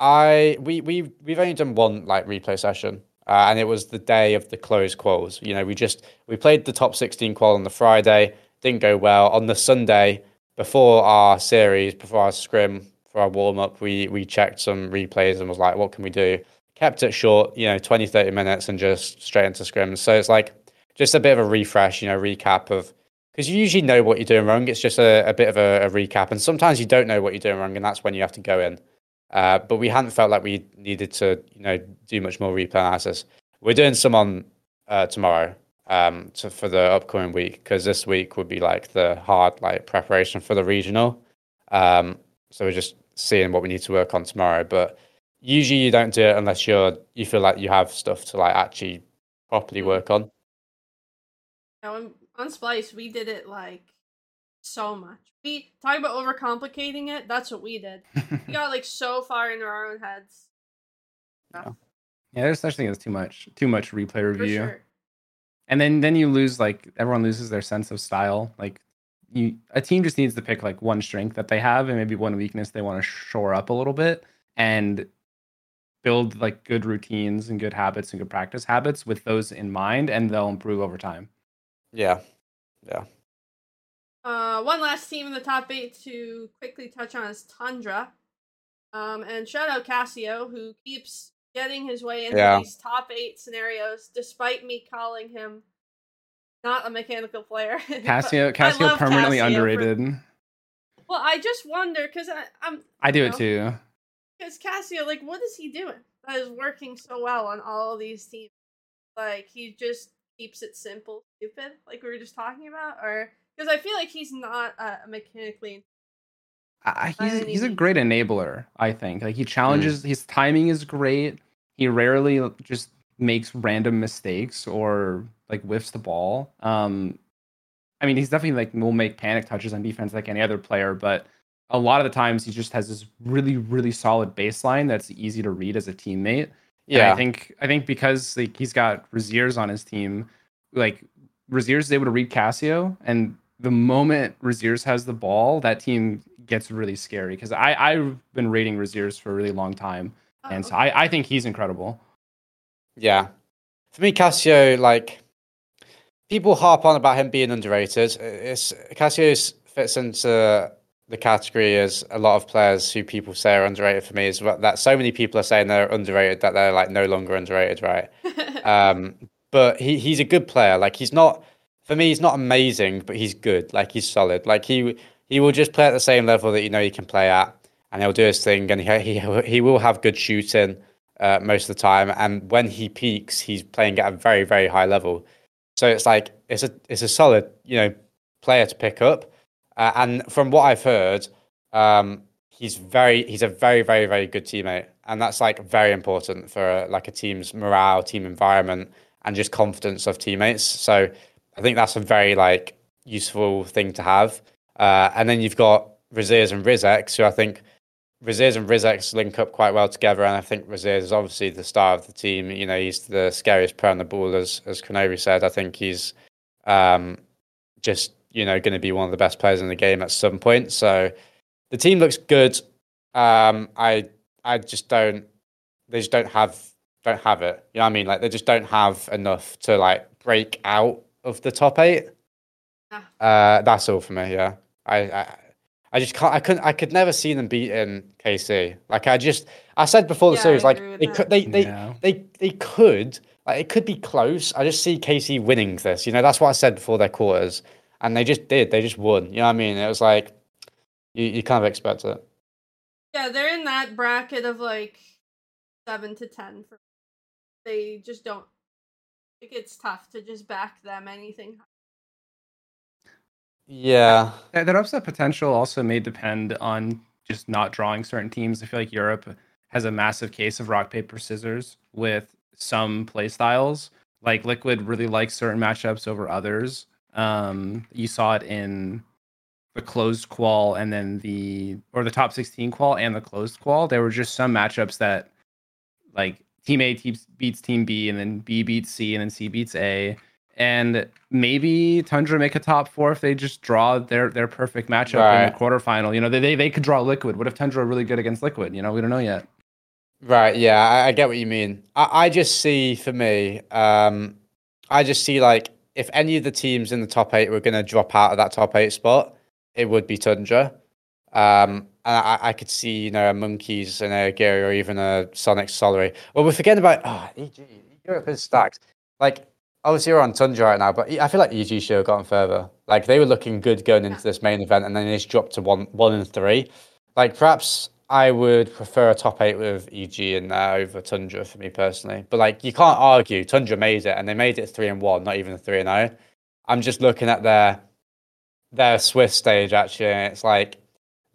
I we we we've only done one like replay session, uh, and it was the day of the closed quals. You know, we just we played the top 16 qual on the Friday, didn't go well. On the Sunday, before our series, before our scrim, for our warm up, we we checked some replays and was like, what can we do? Kept it short, you know, 20, 30 minutes and just straight into scrims. So it's like just a bit of a refresh, you know, recap of because you usually know what you're doing wrong. It's just a, a bit of a, a recap, and sometimes you don't know what you're doing wrong, and that's when you have to go in. Uh, but we hadn't felt like we needed to, you know, do much more replay analysis. We're doing some on uh, tomorrow um, to, for the upcoming week because this week would be like the hard like preparation for the regional. Um, so we're just seeing what we need to work on tomorrow. But usually you don't do it unless you're you feel like you have stuff to like actually properly work on. I'm on Splice, we did it like so much. We talk about overcomplicating it. That's what we did. We got like so far into our own heads. Yeah, there's such thing as too much, too much replay For review, sure. and then then you lose like everyone loses their sense of style. Like you, a team just needs to pick like one strength that they have and maybe one weakness they want to shore up a little bit and build like good routines and good habits and good practice habits with those in mind, and they'll improve over time. Yeah, yeah. Uh, one last team in the top eight to quickly touch on is Tundra. Um, and shout out Kassio, who keeps getting his way into Yeah. these top eight scenarios, despite me calling him not a mechanical player. (laughs) Kassio, Kassio permanently Kassio for- underrated. well, I just wonder because I'm I do you it too. because Kassio, like, what is he doing that is working so well on all of these teams? Like, he just keeps it simple, stupid, like we were just talking about, or because I feel like he's not uh, mechanically. I, by he's any he's a great enabler. I think like he Mm. challenges. His timing is great. He rarely just makes random mistakes or like whiffs the ball. Um, I mean, he's definitely like will make panic touches on defense like any other player, but a lot of the times he just has this really really solid baseline that's easy to read as a teammate. And Yeah, I think I think because like he's got Raziers on his team, like Raziers is able to read Kassio, and the moment Raziers has the ball, that team gets really scary. Because I I've been rating Raziers for a really long time, and so Oh, I I think he's incredible. yeah. For me, Kassio, like people harp on about him being underrated. It's Kassio fits into the category as a lot of players who people say are underrated. For me, is that so many people are saying they're underrated that they're like no longer underrated, right? (laughs) Um, but he he's a good player. Like he's not for me, he's not amazing, but he's good. Like he's solid. Like he he will just play at the same level that you know he can play at, and he'll do his thing, and he he he will have good shooting uh, most of the time. And when he peaks, he's playing at a very very high level. So it's like it's a it's a solid you know player to pick up. Uh, and from what I've heard, um, he's very he's a very very very good teammate, and that's like very important for uh, like a team's morale, team environment, and just confidence of teammates. So I think that's a very like useful thing to have. Uh, and then you've got Raziers and Rizex, who I think Raziers and Rizex link up quite well together. And I think Raziers is obviously the star of the team. You know, he's the scariest player on the ball, as as Kronovi said. I think he's um, just you know going to be one of the best players in the game at some point. So the team looks good. Um, I I just don't they just don't have don't have it. You know what I mean? Like they just don't have enough to like break out of the top eight. Ah. Uh, that's all for me. Yeah, I, I I just can't. I couldn't. I could never see them beating KC. Like I just I said before the Yeah, I series, like they that. could they they, Yeah. they they could like it could be close. I just see KC winning this. You know, that's what I said before their quarters, and they just did. They just won. You know what I mean? It was like you you kind of expect it. yeah, they're in that bracket of like seven to ten. For they just don't. I gets tough to just back them anything. Yeah. That that upset potential also may depend on just not drawing certain teams. I feel like Europe has a massive case of rock paper scissors with some play styles. Like Liquid really likes certain matchups over others. Um, you saw it in the closed qual and then the or the top 16 qual and the closed qual. There were just some matchups that like team A teams beats team B and then B beats C and then C beats A. And maybe Tundra make a top four if they just draw their their perfect matchup in the quarterfinal. You know, they, they they could draw Liquid. What if Tundra are really good against Liquid? You know, we don't know yet. Right, yeah, I, I get what you mean. I, I just see for me, um, I just see like if any of the teams in the top eight were going to drop out of that top eight spot, it would be Tundra. Um, and I, I could see, you know, a Monkeys and a Gary or even a Sonic Solary. Well, we're forgetting about oh, EG. Europe is stacked. Like, obviously, we're on Tundra right now, but I feel like EG should have gotten further. Like, they were looking good going into this main event, and then they just dropped to one, one and three. Like, perhaps I would prefer a top eight with EG in there over Tundra for me personally. But like, you can't argue. Tundra made it, and they made it three and one, not even a three and zero. I'm just looking at their their Swiss stage actually, and it's like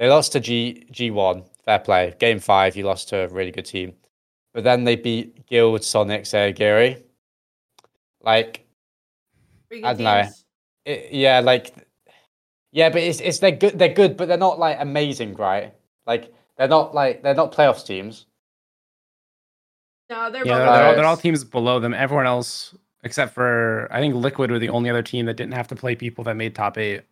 they lost to G G one. Fair play. Game five, you lost to a really good team, but then they beat Guild, Sonic, Sergiri. Like I dunno. it, yeah, like yeah, but it's it's they're good. They're good, but they're not like amazing, right? Like they're not like they're not playoffs teams. No, they're Yeah, they're, they're all, Right. they're all teams below them. Everyone else, except for I think Liquid, were the only other team that didn't have to play people that made top eight.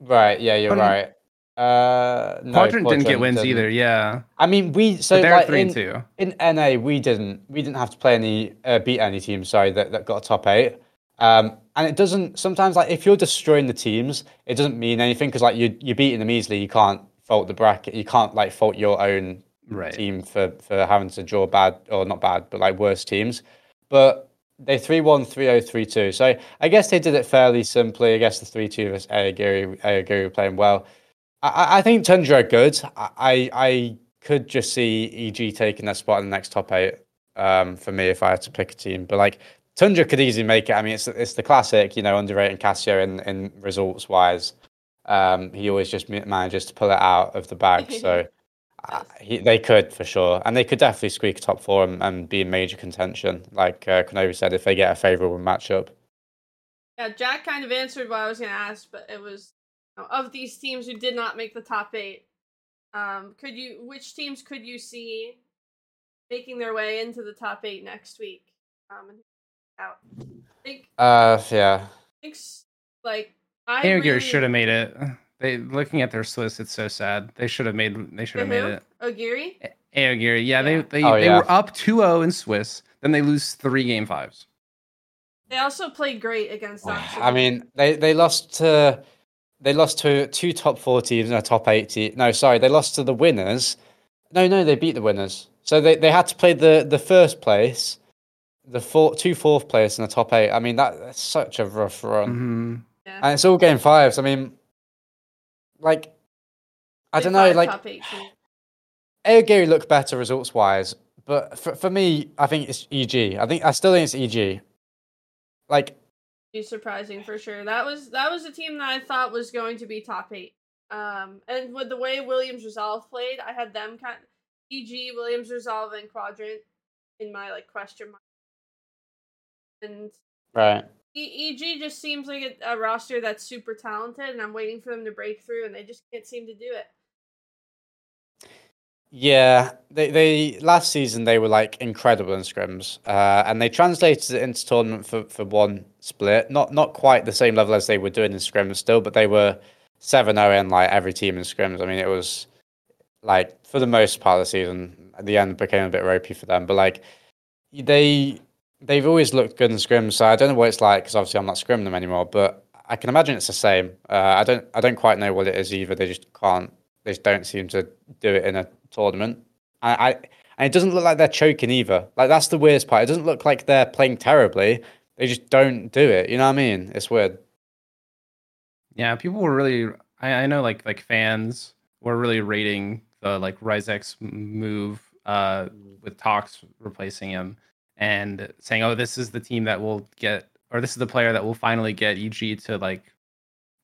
Right. Yeah, you're Quadrant- right. Uh, no, Quadrant didn't get wins didn't. either. Yeah, I mean, we so like, three in, and two. in NA we didn't we didn't have to play any uh, beat any team sorry that, that got a top eight. Um, and it doesn't sometimes like if you're destroying the teams, it doesn't mean anything because like you you're beating them easily. You can't fault the bracket. You can't like fault your own Right. team for for having to draw bad or not bad, but like worse teams. But they 3 1, 3 0, 3 2. So I guess they did it fairly simply. I guess the 3 2 versus Ayagiri, Ayagiri were playing well. I- I, think Tundra are good. I, I could just see EG taking their spot in the next top eight um, for me if I had to pick a team. But like Tundra could easily make it. I mean, it's it's the classic, you know, underrating Kassio in, in results wise. Um, he always just manages to pull it out of the bag. (laughs) So uh, he, they could for sure, and they could definitely squeak a top four and, and be in major contention. Like uh, said, if they get a favorable matchup. Yeah, Jack kind of answered what I was going to ask, but it was of these teams who did not make the top eight. Um, could you? Which teams could you see making their way into the top eight next week? Um, and out. I think, Uh, yeah. think like I Air Gear really- should have made it. They looking at their list, it's so sad. They should have made. They should have made it. Ogiri. Air Gear, yeah, Yeah. they they, Oh, they yeah. were up 2-0 in Swiss. Then they lose three game fives. They also played great against Oxygen. (sighs) I mean, they, they lost to they lost to two top four teams and a top eight team. No, sorry, they lost to the winners. No, no, they beat the winners. So they, they had to play the, the first place, the four, two fourth place, and the top eight. I mean, that, that's such a rough run, hmm yeah. and it's all game fives. I mean, like, I Big don't know, like top eight. Aogiri looked better results wise, but for, for me, I think it's EG. I think I still think it's EG. Like, be surprising for sure. That was that was a team that I thought was going to be top eight. Um, and with the way Williams Resolve played, I had them kind EG, Williams Resolve, and Quadrant in my like question mark. And right. E- EG just seems like a, a roster that's super talented, and I'm waiting for them to break through, and they just can't seem to do it. Yeah, they they last season they were like incredible in scrims, uh, and they translated it into tournament for, for one split. Not not quite the same level as they were doing in scrims still, but they were seven zero in like every team in scrims. I mean, it was like for the most part of the season. At the end, became a bit ropey for them, but like they they've always looked good in scrims. So I don't know what it's like because obviously I'm not scrimming them anymore, but I can imagine it's the same. Uh, I don't I don't quite know what it is either. They just can't. They just don't seem to do it in a tournament. I, I and it doesn't look like they're choking either. Like that's the weirdest part. It doesn't look like they're playing terribly. They just don't do it. You know what I mean? It's weird. Yeah, people were really. I, I know, like like fans were really rating the like Ryzex move uh, with Tox replacing him and saying, "Oh, this is the team that will get, or this is the player that will finally get EG to like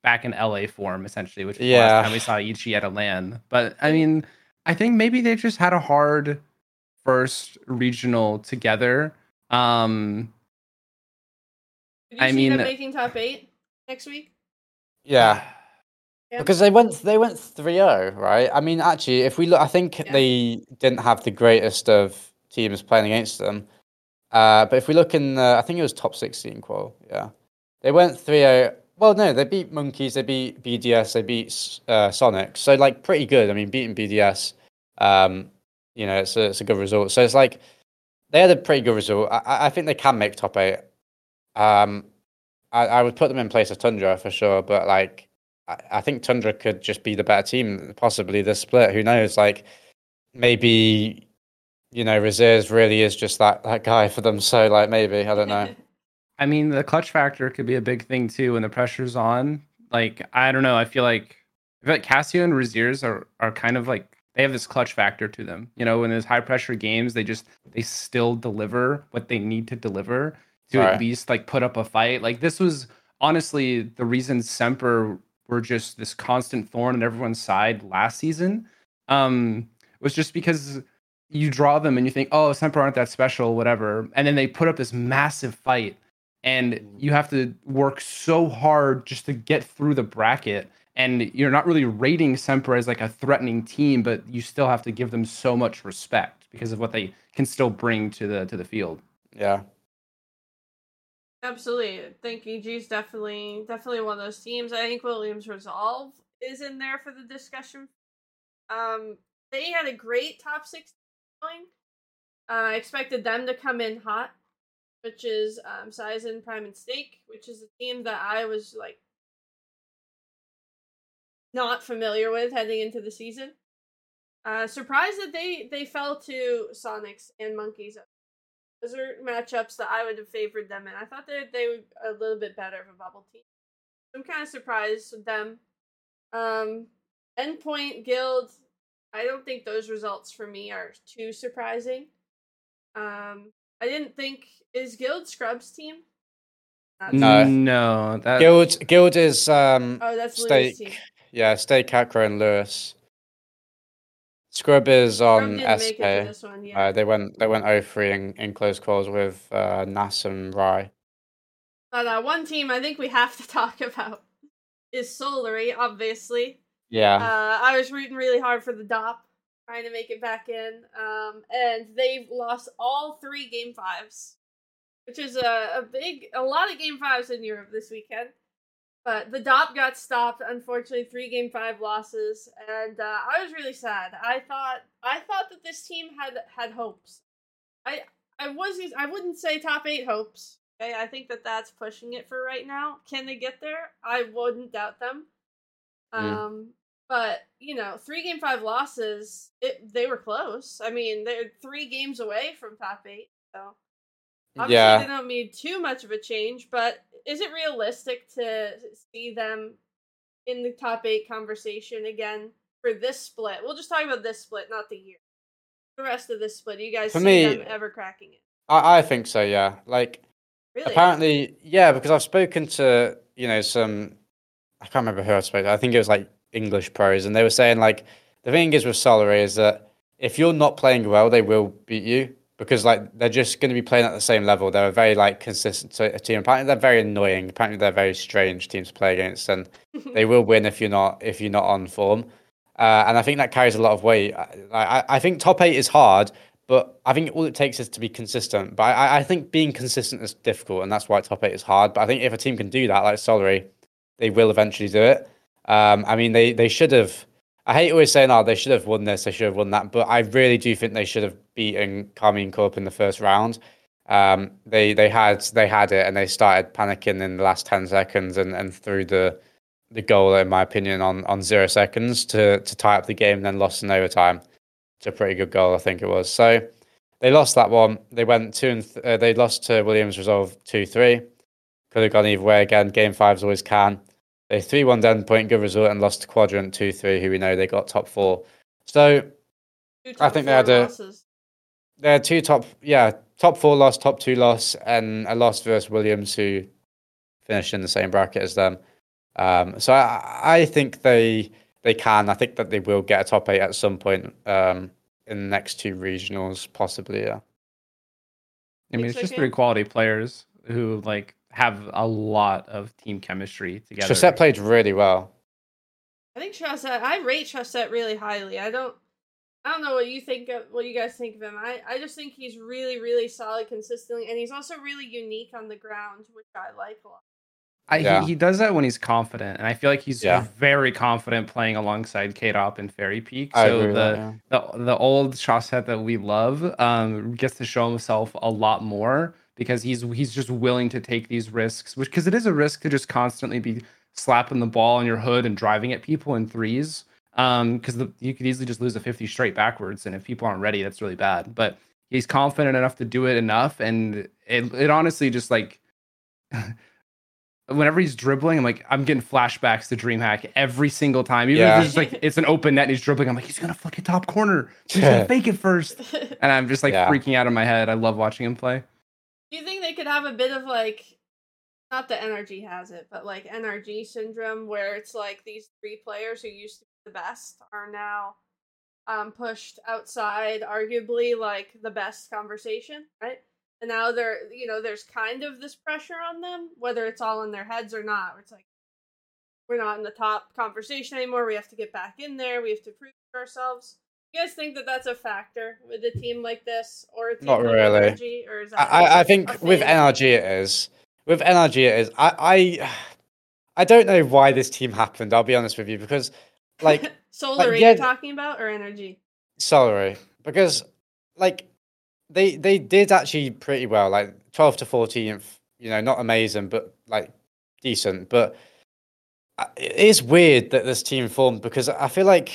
back in LA form, essentially." Which Yeah. last time we saw EG at a LAN. But I mean, I think maybe they just had a hard first regional together. Um, Did you I see them mean- making top eight next week? Yeah. Yeah. Because they went they went 3-0, right? I mean, actually, if we look, I think Yeah. they didn't have the greatest of teams playing against them. Uh, but if we look in, the, I think it was top 16 qual. Yeah, they went 3-0. Well, no, they beat Monkeys, they beat BDS, they beat uh, Sonic. So like pretty good. I mean, beating BDS, um, you know, it's a, it's a good result. So it's like they had a pretty good result. I- I, think they can make top eight. Um, I, I would put them in place of Tundra for sure, but like I, I think Tundra could just be the better team, possibly the split. Who knows? Like maybe you know Reserves really is just that that guy for them. So like maybe I don't know. (laughs) I mean, the clutch factor could be a big thing too when the pressure's on. Like, I don't know. I feel like I feel like Kassio and Raziers are are kind of like they have this clutch factor to them. You know, when there's high pressure games, they just they still deliver what they need to deliver to Right. at least like put up a fight. Like this was honestly the reason Semper were just this constant thorn in everyone's side last season. Um, was just because you draw them and you think, oh, Semper aren't that special, whatever, and then they put up this massive fight and you have to work so hard just to get through the bracket and you're not really rating Semper as like a threatening team, but you still have to give them so much respect because of what they can still bring to the to the field. Yeah. Absolutely. I think EG is definitely definitely one of those teams. I think Williams Resolve is in there for the discussion. Um they had a great top six going. Uh, I expected them to come in hot, which is um Sizen Prime and Stake, which is a team that I was like not familiar with heading into the season. Uh, surprised that they they fell to Sonics and Monkeys. Those are matchups that I would have favored them in. I thought they they were a little bit better of a bubble team. I'm kind of surprised with them. Um, Endpoint Guild. I don't think those results for me are too surprising. Um, I didn't think is Guild Scrubs team. Not No. no, that Guild Guild is um Oh, that's Stake. Louis' team. Yeah, Stake Hakra and Lewis. Scrub is on didn't SK. it to this one, yeah. Uh, they went they went 0-3 in, in close calls with uh, Nas and Rai. But uh, one team I think we have to (laughs) talk about is Solary, obviously. Yeah. Uh, I was rooting really hard for the DOP, trying to make it back in. Um, and they've lost all three game fives, which is a, a big, a lot of game fives in Europe this weekend. But the DOP got stopped, unfortunately, three game five losses, and uh, I was really sad. I thought, I thought that this team had had hopes. I, I was, I wouldn't say top eight hopes. Okay, I think that that's pushing it for right now. Can they get there? I wouldn't doubt them. Um, but you know, three game five losses, it they were close. I mean, they're three games away from top eight, so obviously yeah. they don't need too much of a change. But is it realistic to see them in the top eight conversation again for this split? We'll just talk about this split, not the year. The rest of this split, you guys For see me- them ever cracking it? I, I think so, yeah. Like Really? apparently yeah, because I've spoken to, you know, some I can't remember who I spoke to. I think it was like English pros and they were saying like the thing is with Solary is that if you're not playing well, they will beat you because like they're just going to be playing at the same level. They're a very like consistent team. Apparently they're very annoying. Apparently they're very strange teams to play against, and (laughs) they will win if you're not if you're not on form. Uh, and I think that carries a lot of weight. I, I, I think top eight is hard, but I think all it takes is to be consistent. But I, I think being consistent is difficult, and that's why top eight is hard. But I think if a team can do that, like Solary, they will eventually do it. Um, I mean, they they should have. I hate always saying, "Oh, they should have won this, they should have won that," but I really do think they should have beaten Karmine Corp in the first round. Um, they they had they had it, and they started panicking in the last ten seconds, and, and threw the the goal, in my opinion, on, on zero seconds to to tie up the game, and then lost in overtime. It's a pretty good goal, I think it was. So they lost that one. They went two and th- uh, they lost to Williams Resolve two three. Could have gone either way again. Game fives always can. They three one down point, good result, and lost to Quadrant two three, who we know they got top four. So Two I think they had a- losses. They had two top, yeah, top four loss, top two loss, and a loss versus Williams, who finished in the same bracket as them. Um, so I, I think they they can. I think that they will get a top eight at some point um, in the next two regionals, possibly. Yeah. I mean, Think it's just Cam? three quality players who like have a lot of team chemistry together. Chausette played really well. I think Chausette. I rate Chausette really highly. I don't. I don't know what you think of what you guys think of him. I, I just think he's really really solid consistently, and he's also really unique on the ground, which I like a lot. I, Yeah. he, he does that when he's confident, and I feel like he's Yeah. very confident playing alongside Kaydop and Fairy Peak. I So agree with the, that, yeah. the the old Chausette that we love um, gets to show himself a lot more because he's he's just willing to take these risks, which because it is a risk to just constantly be slapping the ball on your hood and driving at people in threes. Um, because you could easily just lose a 50 straight backwards, and if people aren't ready, that's really bad. But he's confident enough to do it enough, and it it honestly just like (laughs) whenever he's dribbling, I'm like, I'm getting flashbacks to DreamHack every single time. Even Yeah. if it's just like it's an open net and he's dribbling, I'm like, he's gonna fucking top corner. He's gonna (laughs) fake it first. (laughs) And I'm just like Yeah. freaking out in my head. I love watching him play. Do you think they could have a bit of like, not that energy has it, but like NRG syndrome, where it's like these three players who used to be the best are now um pushed outside, arguably like the best conversation, right? and now they're you know there's kind of this pressure on them, whether it's all in their heads or not. It's like we're not in the top conversation anymore. We have to get back in there. We have to prove ourselves. You guys think that that's a factor with a team like this, or a team Not like really. NRG, or is that I, I think with? NRG it is. With NRG it is. I, I I don't know why this team happened. I'll be honest with you because like (laughs) Solar yeah. you're talking about or energy? sorry because like they they did actually pretty well like 12 to 14th you know not amazing but like decent but uh, it is weird that this team formed because i feel like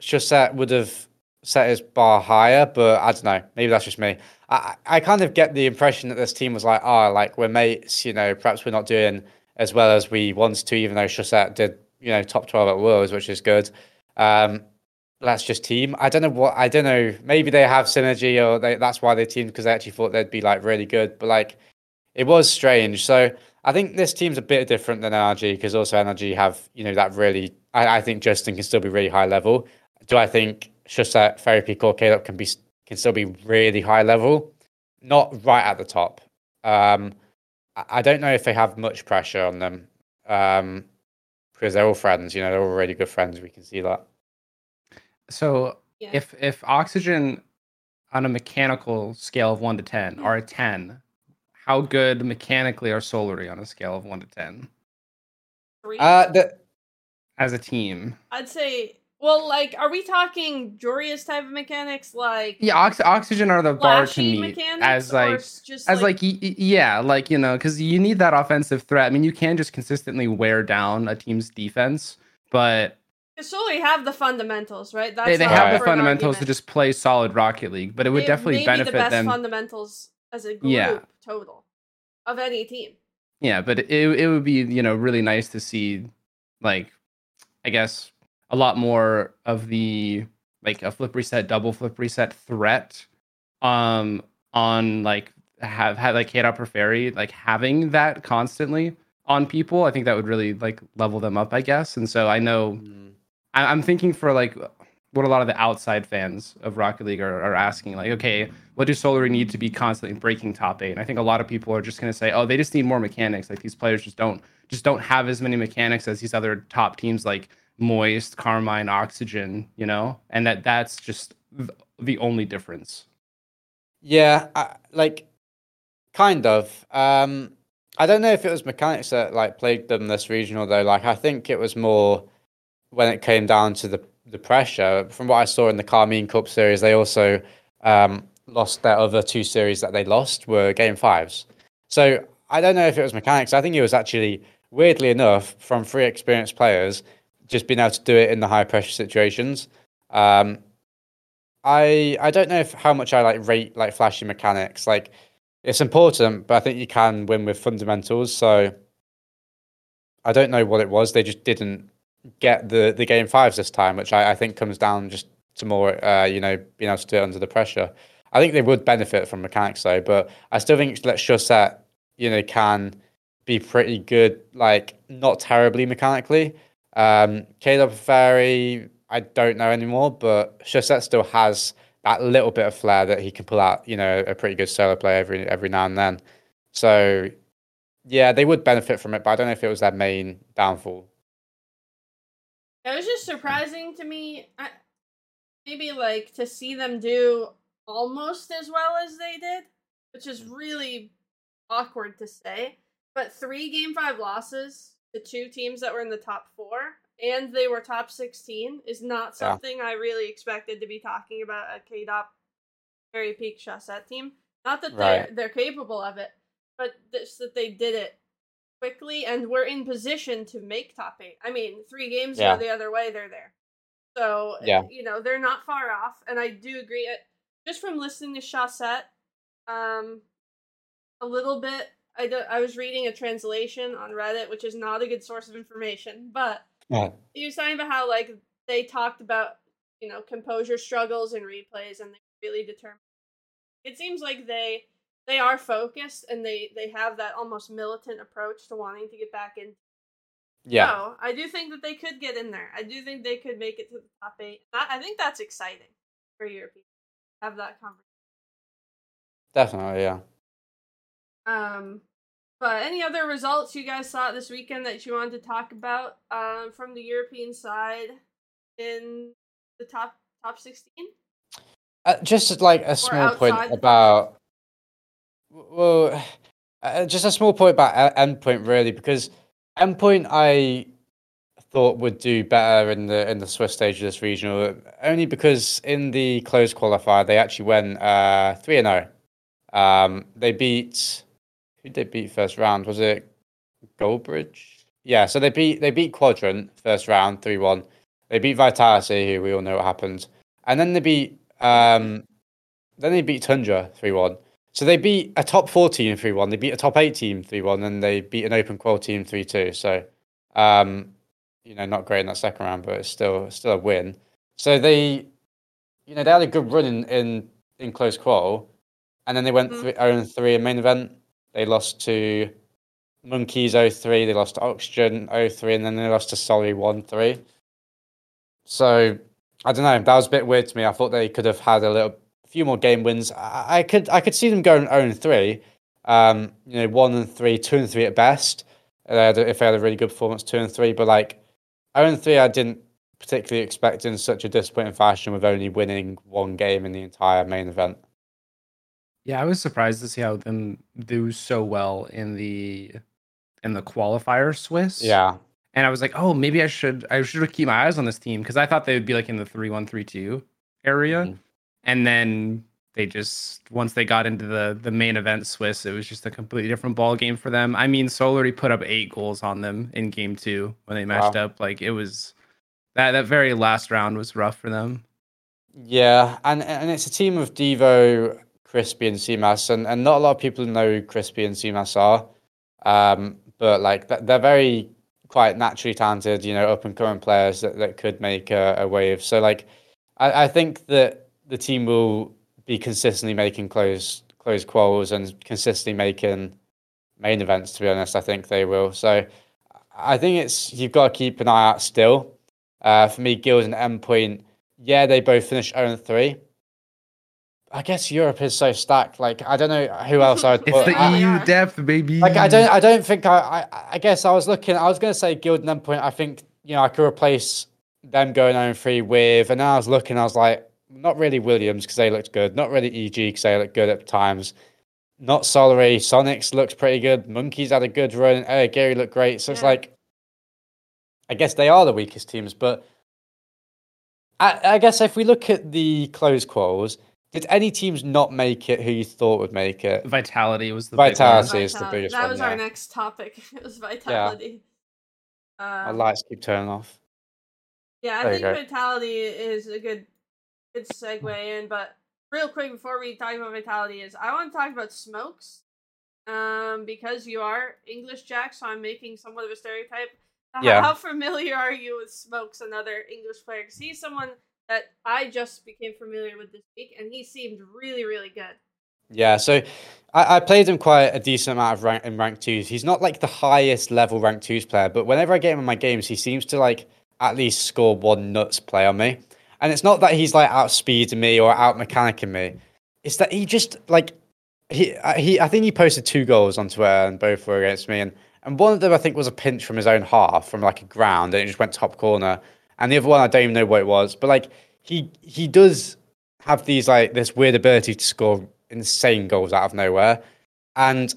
Chausette would have set his bar higher but i don't know maybe that's just me i i kind of get the impression that this team was like oh like we're mates you know perhaps we're not doing as well as we wanted to even though Chausette did you know top 12 at worlds which is good um that's just team. I don't know what I don't know. Maybe they have synergy, or they, that's why they teamed because they actually thought they'd be like really good. But like, it was strange. So I think this team's a bit different than NRG because also NRG have you know that really. I think Justin can still be really high level. Do I think Chausette, Therapy, or Caleb can be can still be really high level? Not right at the top. Um, I, I don't know if they have much pressure on them um, because they're all friends. You know, they're all really good friends. We can see that. So Yeah. if if oxygen on a mechanical scale of one to ten Hmm. are a ten, how good mechanically are Solary on a scale of one to ten Three? Uh, the, as a team? I'd say. Well, like, are we talking Joreuz's type of mechanics, like Yeah, ox- oxygen are the bar to flashy me mechanics, as like just as like, like y- yeah, like you know, because you need that offensive threat. I mean, you can just consistently wear down a team's defense, but Because Solary have the fundamentals, right? That's they, they have Right. the fundamentals to just play solid Rocket League. But it would They definitely benefit the best them. fundamentals as a group Yeah. total of any team. Yeah, but it it would be you know really nice to see like I guess a lot more of the like a flip reset, double flip reset threat um on like have had like Kate Upper Fairy like having that constantly on people. I think that would really like level them up, I guess. And so I know I, I'm thinking for like what a lot of the outside fans of Rocket League are, are asking, like, okay, what do Solary need to be constantly breaking top eight? And I think a lot of people are just going to say, oh, they just need more mechanics. Like these players just don't just don't have as many mechanics as these other top teams like Moist, Karmine, Oxygen, you know, and that that's just the only difference. Yeah, I, like kind of. Um, I don't know if it was mechanics that like plagued them this regional though. Like I think it was more when it came down to the the pressure. From what I saw in the Karmine Corp series, they also um, lost their other two series that they lost were game fives. So I don't know if it was mechanics. I think it was actually weirdly enough from three experienced players just being able to do it in the high pressure situations. Um, I I don't know if how much I like rate like flashy mechanics. Like it's important, but I think you can win with fundamentals. So I don't know what it was. They just didn't get the the game fives this time, which I, I think comes down just to more uh, you know being able to do it under the pressure. I think they would benefit from mechanics though, but I still think let's just that you know, can be pretty good, like not terribly mechanically. Um, Caleb Ferry, I don't know anymore, but Chausette still has that little bit of flair that he can pull out, you know, a pretty good solo play every every now and then. So yeah, they would benefit from it, but I don't know if it was their main downfall. It was just surprising to me. I, maybe like to see them do almost as well as they did, which is really awkward to say. But three game five losses to two teams that were in the top four, and they were top sixteen, is not Yeah. something I really expected to be talking about a Kaydop Fairy Peak Chausette team. Not that they're they're capable of it, but just that they did it quickly and were in position to make top eight. I mean, three games Yeah. go the other way, they're there. So Yeah. you know they're not far off, and I do agree. It just from listening to Chausette, um, a little bit. I do, I was reading a translation on Reddit, which is not a good source of information, but Yeah. he was talking about how like they talked about you know composure struggles and replays, and they really determined. It seems like they they are focused and they they have that almost militant approach to wanting to get back in. Yeah. So I do think that they could get in there. I do think they could make it to the top eight. I, I think that's exciting for Europeans. Have that conversation. Definitely, yeah. Um, but any other results you guys saw this weekend that you wanted to talk about um, from the European side in the top top sixteen? Uh, just like a small point about. Well, uh, just a small point about Endpoint, really, because Endpoint I thought would do better in the in the Swiss stage of this regional, only because in the closed qualifier they actually went uh, three and zero. Oh. Um, they beat who did beat first round? Was it Goldbridge? Yeah, so they beat they beat Quadrant first round three one. They beat Vitality, who we all know what happened, and then they beat um, then they beat Tundra three one. So they beat a top four team three one. They beat a top eight team three one, and they beat an open qual team three two. So um, you know, not great in that second round, but it's still still a win. So they, you know, they had a good run in in, in close qual, and then they went mm-hmm. 0 3 in main event. They lost to Monkeys 0-3, they lost to Oxygen 0-3, and then they lost to Solly 1-3. So I don't know. That was a bit weird to me. I thought they could have had a little, a few more game wins. I, I could, I could see them going 0 3. Um, you know, one and three, two and three at best. Uh, if they had a really good performance, two and three. But like 0 3, I didn't particularly expect in such a disappointing fashion with only winning one game in the entire main event. Yeah, I was surprised to see how them do so well in the in the qualifier Swiss. Yeah. And I was like, oh, maybe I should I should keep my eyes on this team because I thought they would be like in the three one three two area, mm-hmm. and then they just once they got into the the main event Swiss, it was just a completely different ball game for them. I mean, Solary put up eight goals on them in game two when they matched wow. up. Like it was that that very last round was rough for them. Yeah, and and it's a team of Devo, Crispy, and CMAS, and, and not a lot of people know who Crispy and CMAS are. Um, but like they're very quite naturally talented, you know, up and coming players that, that could make a, a wave. So like I, I think that the team will be consistently making close close quals and consistently making main events. To be honest, I think they will. So I think it's you've got to keep an eye out still. Uh, for me, Guild and Endpoint, yeah, they both finished 0 3. I guess Europe is so stacked. Like I don't know who else I'd. Put. It's the I, EU depth, baby. Like I don't. I don't think I. I, I guess I was looking. I was going to say Guild and Endpoint. I think you know I could replace them going 0 3 with. And then I was looking. I was like, not really Williams because they looked good. Not really EG because they looked good at times. Not Solary. Sonics looks pretty good. Monkeys had a good run. Uh, Gary looked great. So yeah. it's like, I guess they are the weakest teams. But I, I guess if we look at the close quals, did any teams not make it who you thought would make it? Vitality was the Vitality is the biggest That one, was yeah. our next topic. (laughs) It was Vitality. Yeah. Um, My lights keep turning off. Yeah, I there think Vitality is a good good segue in, but real quick before we talk about vitality is I want to talk about smokes. Um, because you are English Jack, so I'm making somewhat of a stereotype. Yeah. How (laughs) familiar are you with Smokes, another English player? Because he's someone that I just became familiar with this week, and he seemed really, really good. Yeah, so I, I played him quite a decent amount of rank in rank twos. He's not like the highest level rank twos player, but whenever I get him in my games, he seems to like at least score one nuts play on me. And it's not that he's like outspeeding me or out mechanicking me. It's that he just like he uh, he I think he posted two goals on Twitter and both were against me and and one of them I think was a pinch from his own half from like a ground and it just went top corner. And the other one I don't even know what it was. But like he he does have these like this weird ability to score insane goals out of nowhere. And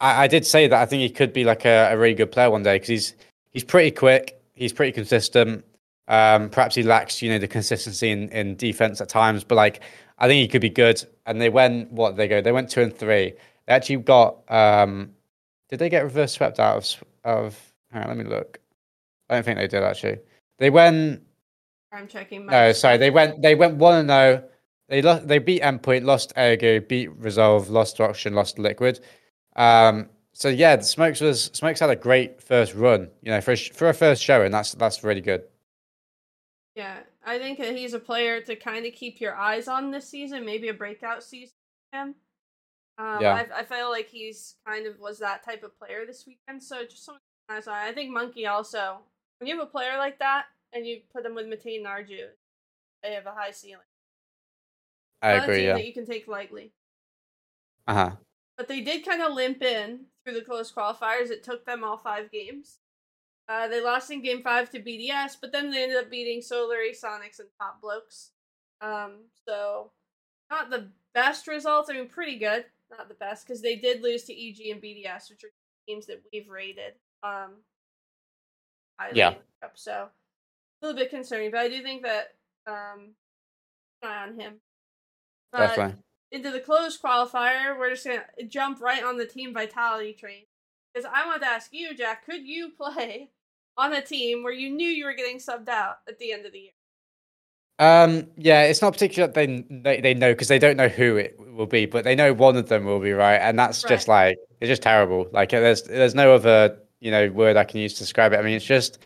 I, I did say that I think he could be like a, a really good player one day because he's he's pretty quick, he's pretty consistent, um, perhaps he lacks, you know, the consistency in, in defense at times, but like I think he could be good. And they went what they go? They went two and three. They actually got. Um, did they get reverse swept out of? Of let me look. I don't think they did actually. They went. I'm checking. My no, sorry. They went. They went one and zero. They lost. They beat Endpoint, lost Ergo, beat Resolve, lost Auction, lost Liquid. Um, so yeah, the Smokes was Smokes had a great first run. You know, for a, for a first showing, that's that's really good. Yeah, I think that he's a player to kind of keep your eyes on this season. Maybe a breakout season for him. Um, yeah. I, I feel like he's kind of was that type of player this weekend. So just something. I think Monkey also. When you have a player like that and you put them with Matane Narju, they have a high ceiling. I agree. Yeah. That you can take lightly. Uh huh. but they did kind of limp in through the close qualifiers. It took them all five games. Uh, they lost in game five to BDS, but then they ended up beating Solary, Sonics, and Top Blokes. Um, so not the best results. I mean, pretty good, not the best, because they did lose to EG and BDS, which are teams that we've rated. Um, highly. Yeah. So a little bit concerning, but I do think that um, eye on him. But Definitely. into the closed qualifier, we're just gonna jump right on the team vitality train. Because I want to ask you, Jack, could you play on a team where you knew you were getting subbed out at the end of the year? Um, yeah, it's not particular that they they, they know because they don't know who it will be, but they know one of them will be right, and that's just like it's just terrible. Like there's there's no other you know word I can use to describe it. I mean, it's just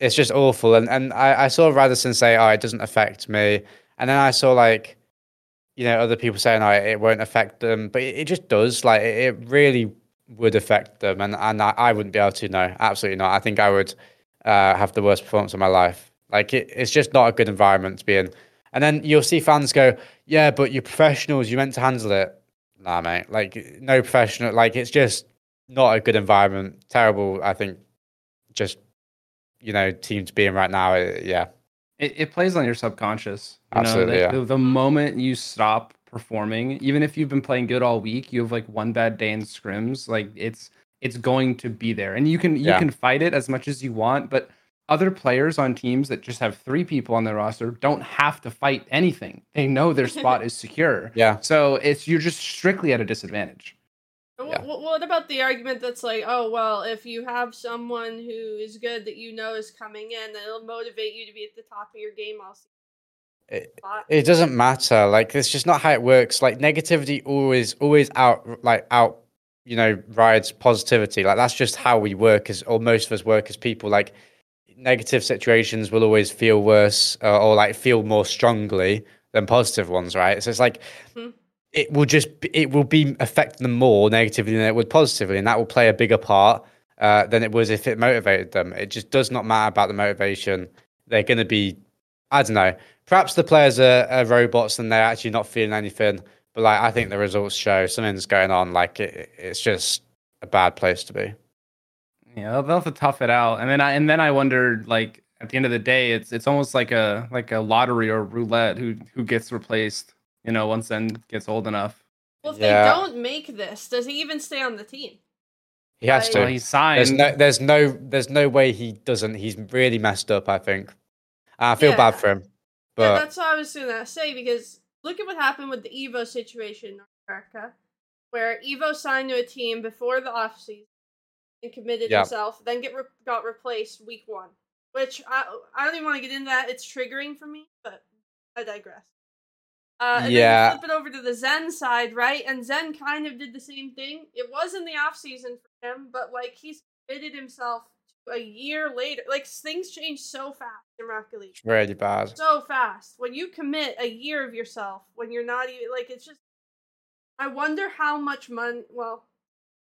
it's just awful. And and I, I saw Radosin say, "Oh, it doesn't affect me," and then I saw like you know other people saying, "Oh, it won't affect them," but it, it just does. Like it, it really would affect them, and and I, I wouldn't be able to. No, absolutely not. I think I would uh, have the worst performance of my life. Like it, it's just not a good environment to be in. And then you'll see fans go, "Yeah, but you're professionals. You meant to handle it." Nah, mate. Like no professional. Like it's just not a good environment. Terrible. I think. Just you know, team to be in right now. Yeah. It, it plays on your subconscious. You Absolutely, know, yeah. the, the moment you stop performing, even if you've been playing good all week, you have like one bad day in scrims, like it's it's going to be there. And you can you Yeah. can fight it as much as you want, but other players on teams that just have three people on their roster don't have to fight anything. They know their (laughs) spot is secure. Yeah. So it's you're just strictly at a disadvantage. Yeah. wh- What about the argument that's like, oh well, if you have someone who is good that you know is coming in, then it'll motivate you to be at the top of your game all season. It- It doesn't matter. Like it's just not how it works. Like negativity always always out like out you know rides positivity. Like that's just how we work as or most of us work as people. Like negative situations will always feel worse uh, or like feel more strongly than positive ones, right? So it's like Mhm. It will just it will be affecting them more negatively than it would positively, and that will play a bigger part uh, than it was if it motivated them. It just does not matter about the motivation. They're going to be, I don't know. Perhaps the players are, are robots and they're actually not feeling anything. But like, I think the results show something's going on. Like, it, it's just a bad place to be. Yeah, they'll, they'll have to tough it out, and then I and then I wondered, like at the end of the day, it's it's almost like a like a lottery or roulette who who gets replaced. You know, once then gets old enough. Well, if Yeah. they don't make this, does he even stay on the team? He has Like- to. Well, he's signed. There's no, there's no, there's no way he doesn't. He's really messed up. I think. I feel Yeah. bad for him, yeah, but that's what I was gonna say because look at what happened with the Evo situation in North America, where Evo signed to a team before the offseason and committed Yeah. himself, then get re- got replaced week one. Which I I don't even want to get into that. It's triggering for me, but I digress. Uh, and Yeah. then you flip it over to the Zen side, right? And Zen kind of did the same thing. It was in the off season for him, but like he's committed himself to a year later. Like things change so fast in Rocket League really bad. so fast. When you commit a year of yourself, when you're not even like it's just I wonder how much money well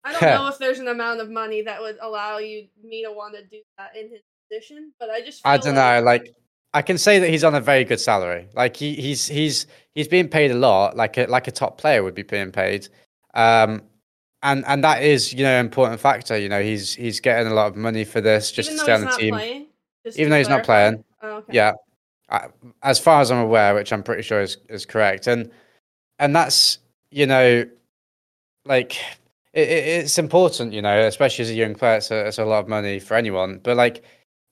I don't (laughs) know if there's an amount of money that would allow you me to want to do that in his position, but I just feel I don't know. Like, I can say that he's on a very good salary. Like he, he's he's he's being paid a lot, like a like a top player would be being paid. Um, and and that is you know an important factor. You know, he's he's getting a lot of money for this just even to stay on the team. playing, Even though he's not playing. Oh, okay. Yeah, I, as far as I'm aware, which I'm pretty sure is is correct, and and that's you know, like it, it, it's important, you know, especially as a young player. It's a, it's a lot of money for anyone, but like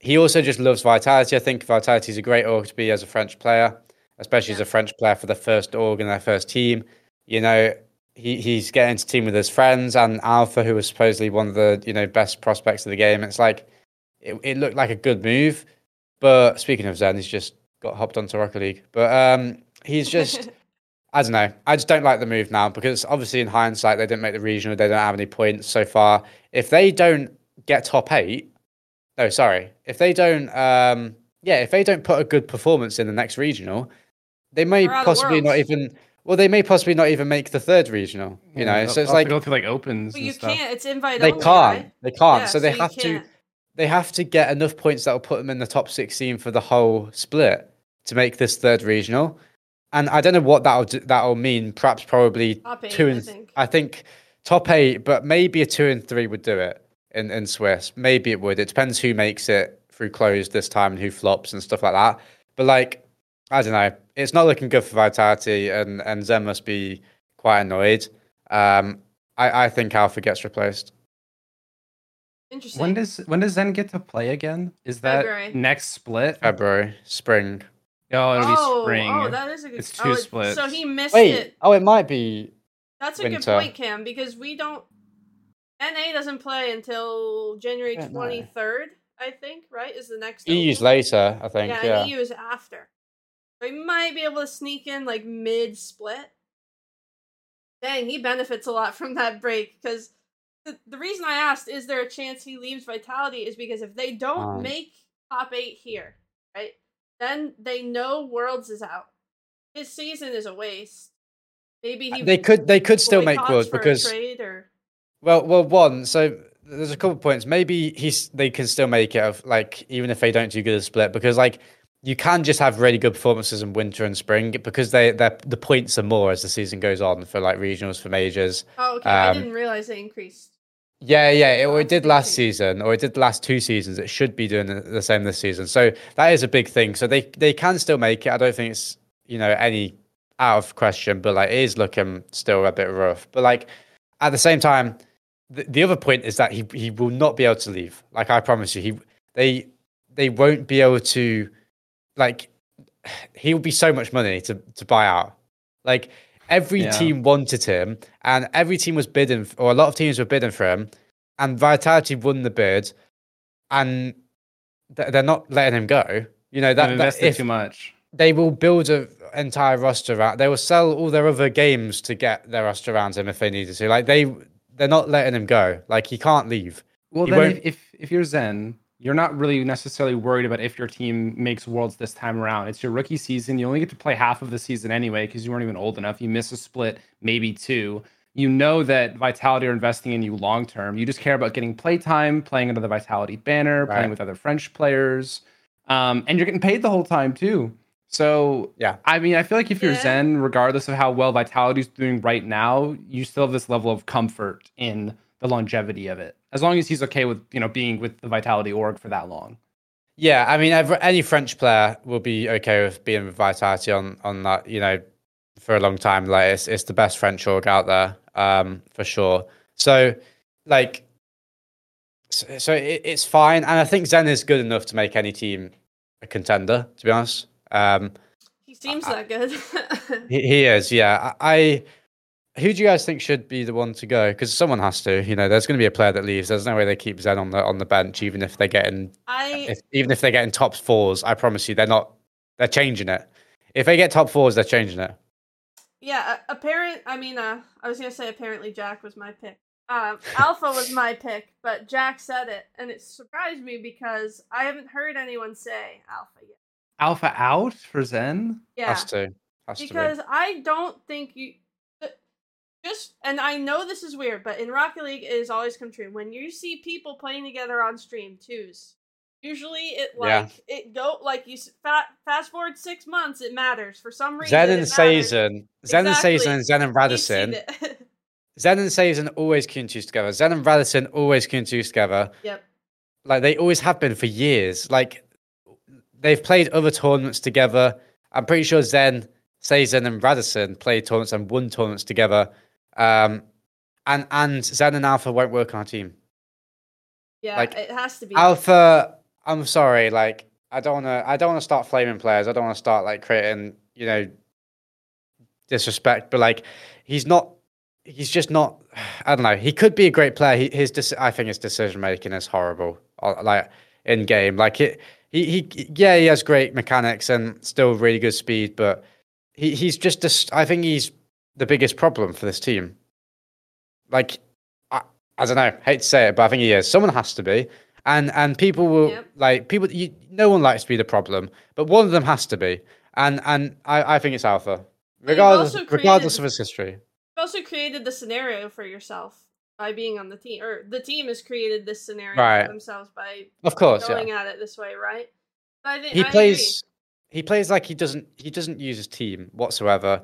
he also just loves Vitality. I think Vitality is a great org to be as a French player, especially as a French player for the first org and their first team. You know, he, he's getting to team with his friends and Alpha, who was supposedly one of the you know best prospects of the game. It's like it, it looked like a good move, but speaking of Zen, he's just got hopped onto Rocket League. But um, he's just (laughs) I don't know. I just don't like the move now because obviously in hindsight they didn't make the regional. They don't have any points so far. If they don't get top eight, no, sorry. If they don't, um, yeah, if they don't put a good performance in the next regional, they may They're out of possibly not even. Well, they may possibly not even make the third regional. You know, so it's like to go through like opens. but you stuff. can't. It's invite they only, can't. right? They can't. Yeah, so they you have to. can't. They have to get enough points that will put them in the top 16 for the whole split to make this third regional. and I don't know what that'll do, that'll mean. Perhaps probably Top eight, two I and think. I think top eight, but maybe a two and three would do it in in Swiss. Maybe it would. It depends who makes it through closed this time and who flops and stuff like that. But like, I don't know. It's not looking good for Vitality, and and Zen must be quite annoyed. Um, I I think Alpha gets replaced. Interesting. When does when does Zen get to play again? Is that February. next split? February, spring. Oh, it'll oh, be spring. oh, that is a good. It's oh, two it- splits. So he missed Wait, it. oh, it might be. That's a good point, Cam, because we don't. NA doesn't play until January twenty third. I think right is the next. EU's open. later, I think. Yeah, Yeah. EU is after. So he might be able to sneak in like mid split. Dang, he benefits a lot from that break because the, the reason I asked is there a chance he leaves Vitality is because if they don't Um. make top eight here, right, then they know Worlds is out. His season is a waste. Maybe he They could they could still make worlds because trade or Well, well, one. So there's a couple of points. Maybe he's they can still make it of like even if they don't do good at split because like you can just have really good performances in winter and spring because they they the points are more as the season goes on for like regionals for majors. oh okay, I Um, didn't realize they increased. Yeah, yeah, it, or it did last season, or it did last two seasons. It should be doing the, the same this season. So that is a big thing. So they they can still make it. I don't think it's you know any out of question, but like it is looking still a bit rough. But like at the same time, the, the other point is that he he will not be able to leave. Like I promise you, he they they won't be able to like he will be so much money to to buy out. Like every Yeah. team wanted him, and every team was bidding, or a lot of teams were bidding for him, and Vitality won the bid, and they're not letting him go. You know that, that invested if too much. they will build an entire roster around, they will sell all their other games to get their roster around him if they needed to. Like they, they're not letting him go. Like he can't leave. Well, He then if, if if you're Zen, you're not really necessarily worried about if your team makes worlds this time around. It's your rookie season. You only get to play half of the season anyway because you weren't even old enough. You miss a split, maybe two. You know that Vitality are investing in you long term. You just care about getting playtime, playing under the Vitality banner, Right. playing with other French players, um, and you're getting paid the whole time too. So Yeah. I mean, I feel like if you're Yeah. Zen, regardless of how well Vitality's doing right now, you still have this level of comfort in the longevity of it. As long as he's okay with, you know, being with the Vitality org for that long. Yeah, I mean, every, any French player will be okay with being with Vitality on on that. You know, for a long time. Like it's it's the best French org out there, um, for sure. So, like, so, so it, it's fine, and I think Zen is good enough to make any team a contender. To be honest, um, He seems I- that good. (laughs) he, he is. Yeah, I. I who do you guys think should be the one to go? Because someone has to. You know, there's going to be a player that leaves. There's no way they keep Zen on the on the bench, even if they're getting I if, even if they're getting top fours, I promise you, they're not. They're changing it. If they get top fours, they're changing it. Yeah, apparent. I mean, uh, I was gonna say apparently Jack was my pick. Um, Alpha was my (laughs) pick, but Jack said it, and it surprised me because I haven't heard anyone say Alpha yet. Alpha out for Zen? Yeah, Has to. Has because to I don't think you uh, just. And I know this is weird, but in Rocket League, it has always come true. When you see people playing together on stream, twos. Usually, it Yeah. like it go like you s- fa- fast forward six months. It matters for some reason. Zen and it matters. Sazin, Zen and Exactly. Sazin, and Zen and We've Radosin. (laughs) Zen and Sazin always Q2 together. Zen and Radosin always Q2 together. yep. Like they always have been for years. Like they've played other tournaments together. I'm pretty sure Zen, Sazin, and Radosin played tournaments and won tournaments together. Um, and and Zen and Alpha won't work on our team. Yeah, Like, it has to be. Alpha, I'm sorry, like I don't want to. I don't want to start flaming players. I don't want to start like creating, you know, disrespect. But like, he's not. He's just not. (sighs) I don't know. He could be a great player. He, his, I think his decision making is horrible. uh, Like in game, like it. He, he, yeah, he has great mechanics and still really good speed, but he, he's just. Dis- I think he's the biggest problem for this team. Like, I, I don't know. Hate to say it, but I think he is. Someone has to be and and people will Yep. like people you, no one likes to be the problem but one of them has to be and and i i think it's alpha regardless also regardless of his history You've also created the scenario for yourself by being on the team, or the team has created this scenario Right. for themselves by of course yeah going at it this way, right? But I think he I plays he plays like he doesn't he doesn't use his team whatsoever.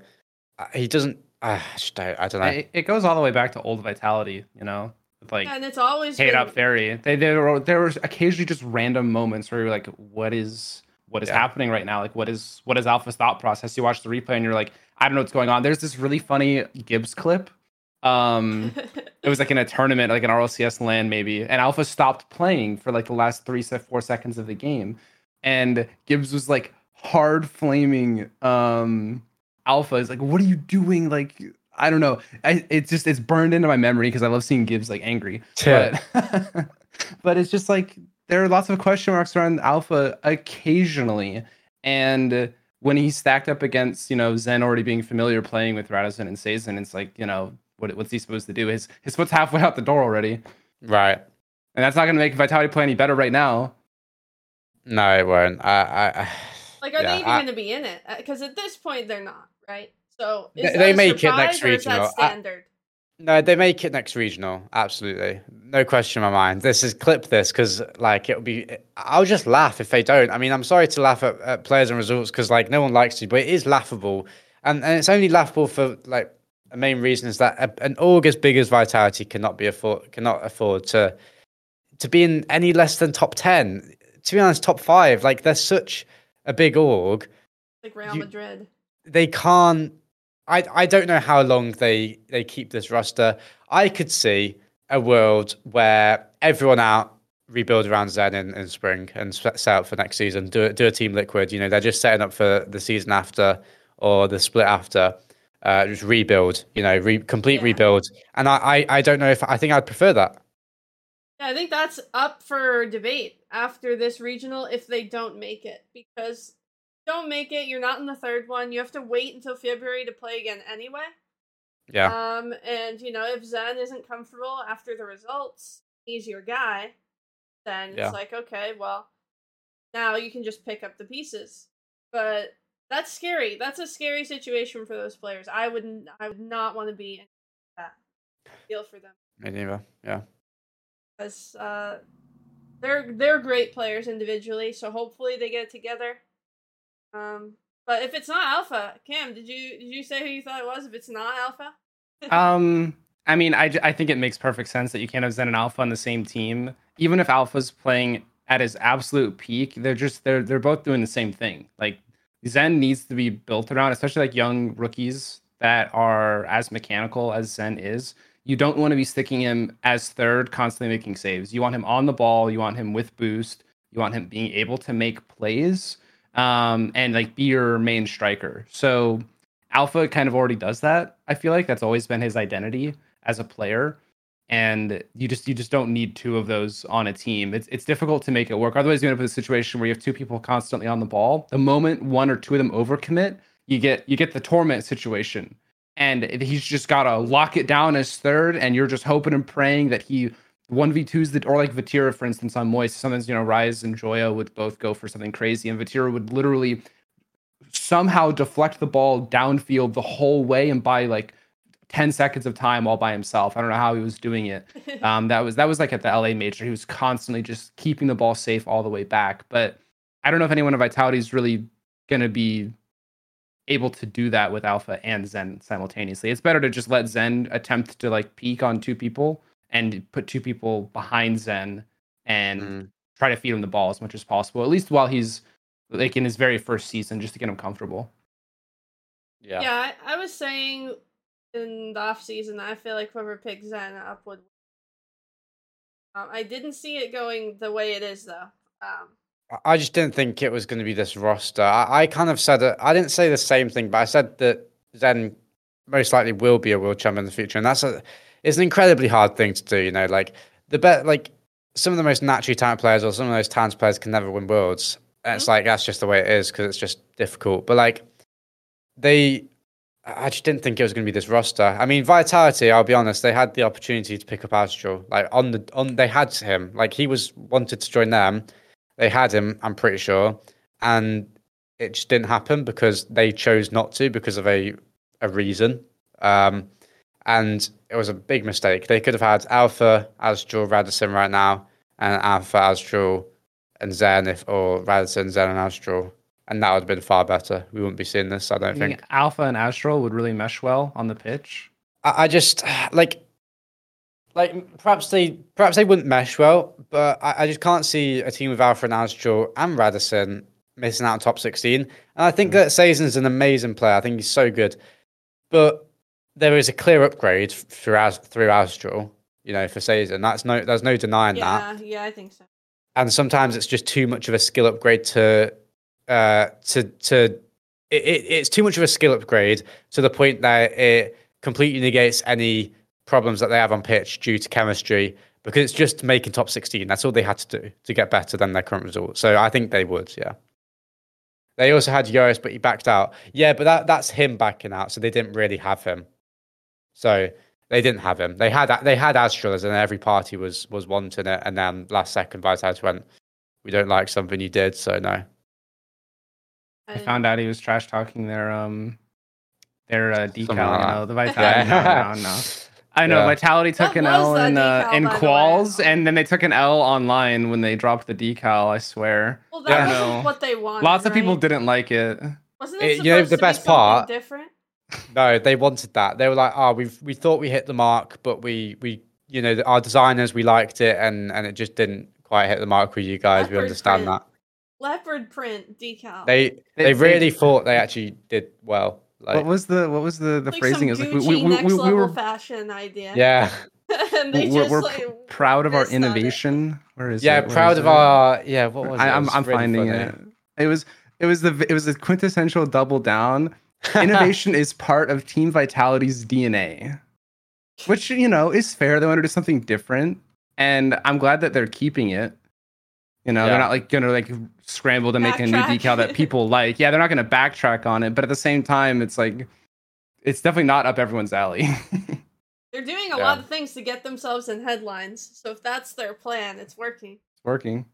Uh, He doesn't. Uh, I, just don't, I don't know. It, it goes all the way back to old vitality, you know, with like and it's always Hate been, Up Fairy. They there were there were occasionally just random moments where you're like, what is what is Yeah. happening right now? Like what is what is Alpha's thought process? You watch the replay and you're like, I don't know what's going on. There's this really funny Gibbs clip. Um (laughs) it was like in a tournament, like an RLCS land maybe, and Alpha stopped playing for like the last three four seconds of the game, and Gibbs was like hard flaming um Alpha. Is like, what are you doing? Like, I don't know. I, it's just it's burned into my memory because I love seeing Gibbs like angry. Yeah. But (laughs) but it's just like there are lots of question marks around Alpha occasionally, and when he's stacked up against you know Zen already being familiar playing with Radosin and Sazen, it's like you know what what's he supposed to do? His his foot's halfway out the door already, right? and that's not going to make Vitality play any better right now. No, it won't. I, I, I like, are yeah, they even I- going to be in it? Uh, because at this point, they're not, right? So is They- that they a make it next surprise, or is that regional. I- No, they make it next regional. Absolutely, no question in my mind. This is clip this because like it'll be. I'll just laugh if they don't. I mean, I'm sorry to laugh at, at players and results because like no one likes to, but it is laughable, and and it's only laughable for like the main reason is that a, an org as big as Vitality cannot be afford cannot afford to to be in any less than top ten. To be honest, top five. Like they're such a big org Like Real you- Madrid. they can't I I don't know how long they they keep this roster. I could see a world where everyone out rebuild around Zen in, in spring and set set up for next season. Do do a team liquid. You know they're just setting up for the season after or the split after. Uh, just rebuild. You know, re- complete Yeah. rebuild. And I, I I don't know if I think I'd prefer that. Yeah, I think that's up for debate after this regional if they don't make it because don't make it, you're not in the third one. You have to wait until February to play again anyway. Yeah. Um, and you know, if Zen isn't comfortable after the results, he's your guy, then Yeah. it's like, okay, well, now you can just pick up the pieces. But that's scary. That's a scary situation for those players. I wouldn't I would not want to be in that. Feel for them. Me neither. Yeah. Because uh they're they're great players individually, so hopefully they get it together. Um but if it's not Alpha, Cam, did you did you say who you thought it was? If it's not Alpha, (laughs) Um, I mean, I I think it makes perfect sense that you can't have Zen and Alpha on the same team. Even if Alpha's playing at his absolute peak, they're just they're they're both doing the same thing. Like Zen needs to be built around, especially like young rookies that are as mechanical as Zen is. You don't want to be sticking him as third, constantly making saves. You want him on the ball. You want him with boost. You want him being able to make plays um, and like be your main striker. So Alpha kind of already does that. I feel like that's always been his identity as a player, and you just you just don't need two of those on a team. It's it's difficult to make it work. Otherwise, you end up in a situation where you have two people constantly on the ball. The moment one or two of them overcommit, you get you get the torment situation, and he's just got to lock it down as third, and you're just hoping and praying that he one v twos that or like Vatira for instance on Moist. Sometimes you know Rise and Joyo would both go for something crazy, and Vatira would literally somehow deflect the ball downfield the whole way and by like 10 seconds of time all by himself. I don't know how he was doing it. (laughs) Um, that was that was like at the LA major. He was constantly just keeping the ball safe all the way back. But I don't know if anyone of Vitality is really gonna be able to do that with Alpha and Zen simultaneously. It's better to just let Zen attempt to like peak on two people and put two people behind Zen and Mm. try to feed him the ball as much as possible, at least while he's like in his very first season, just to get him comfortable. Yeah. yeah, I, I was saying in the off season, I feel like whoever picked Zen up would. Um, I didn't see it going the way it is though. Um, I- just didn't think it was going to be this roster. I, I kind of said it. I didn't say the same thing, but I said that Zen most likely will be a world champion in the future, and that's a it's an incredibly hard thing to do. You know, like the bet, like some of the most naturally talented players or some of those talented players can never win worlds. And it's like that's just the way it is because it's just difficult. But like they, I just didn't think it was going to be this roster. I mean, Vitality. I'll be honest, they had the opportunity to pick up AztraL. Like on the on, they had him. Like he was wanted to join them. They had him, I'm pretty sure, and it just didn't happen because they chose not to because of a a reason. Um, and it was a big mistake. They could have had Alpha, AztraL, Radosin right now, and Alpha, AztraL, and Zen, if or Radosin, Zen, and AztraL and that would have been far better. We wouldn't be seeing this. I don't I think. think Alpha and AztraL would really mesh well on the pitch. I, I just like like perhaps they perhaps they wouldn't mesh well, but I, I just can't see a team with Alpha and AztraL and Radosin missing out on top sixteen. And I think hmm. that Sazen's an amazing player. I think he's so good, but there is a clear upgrade through As- through AztraL. You know, for Sazen, that's no there's no denying that. Yeah, yeah, I think so. And sometimes it's just too much of a skill upgrade to uh to to it, it, it's too much of a skill upgrade to the point that it completely negates any problems that they have on pitch due to chemistry because it's just making top 16 that's all they had to do to get better than their current result. So i think they would yeah. They also had Joreuz, but he backed out. Yeah but that, that's him backing out so they didn't really have him. So they didn't have him. They had they had AztraL and every party was was wanting it and then last second Vitality went we don't like something you did so no I found out he was trash talking their um their uh, decal. Something You like know, the Vitality. Yeah. no, no, no. I know Yeah. Vitality took What an L that in uh, in by the quals, and then they took an L online when they dropped the decal. I swear. Well, that Yeah. wasn't what they wanted. Lots of people didn't like it. Wasn't Eh, it you know, the to be best something part- different? (laughs) No, they wanted that. They were like, "Oh, we've we thought we hit the mark, but we we you know our designers we liked it, and and it just didn't quite hit the mark with you guys. we understand print. that." Leopard print decal. They They- they they- really thought they actually did well. Like, what was the what was the the like phrasing? It some was like Gucci we, we, we, next we, level were fashion idea. yeah, (laughs) and they we're, just we're like pr- proud of our missed on it. innovation. Where is yeah, it? Where proud is of it? our yeah. What was it? I, It I'm was I'm really finding funny. it. It was it was the it was the quintessential double down. (laughs) Innovation is part of Team Vitality's DNA, which you know is fair. They want to do something different, and I'm glad that they're keeping it. You know, Yeah. they're not like gonna like scramble to make a new decal that (laughs) people like. Yeah, they're not gonna backtrack on it, but at the same time, it's like it's definitely not up everyone's alley. (laughs) They're doing a Yeah. lot of things to get themselves in headlines. So if that's their plan, it's working. it's working.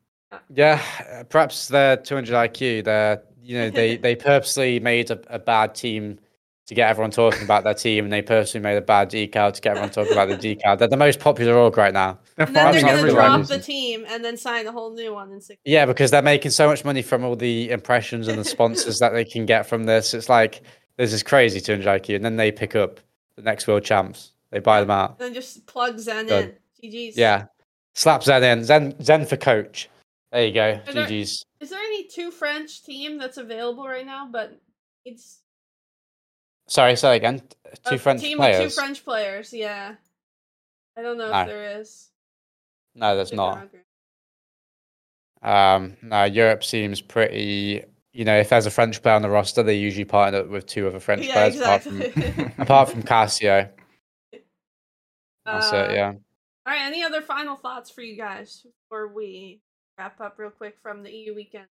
Yeah, uh, perhaps they're 200 IQ. They're you know they (laughs) they purposely made a, a bad team to get everyone talking about their team, and they personally made a bad decal to get everyone talking about the decal. They're the most popular org right now. They're And then they're farming Farming gonna everyone. drop everyone. the team and then sign a whole new one in six. Yeah, because they're making so much money from all the impressions and the sponsors that they can get from this. It's like this is crazy 200 IQ, and then they pick up the next world champs. They buy them out. And then just plug Zen Done. in. GG's. Yeah, slap Zen in. Zen Zen for coach. There you go. Are GG's. Is there any two French team that's available right now? But it's Sorry, say again. Two a French team players. with two French players. Yeah. I don't know No. if there is. No, there's not. Um, no, Europe seems pretty. You know, if there's a French player on the roster, they usually partner up with two other French (laughs) Yeah, players, apart from (laughs) apart from (laughs) Kassio. That's Uh, it. Yeah. All right. Any other final thoughts for you guys before we wrap up real quick from the EU weekend?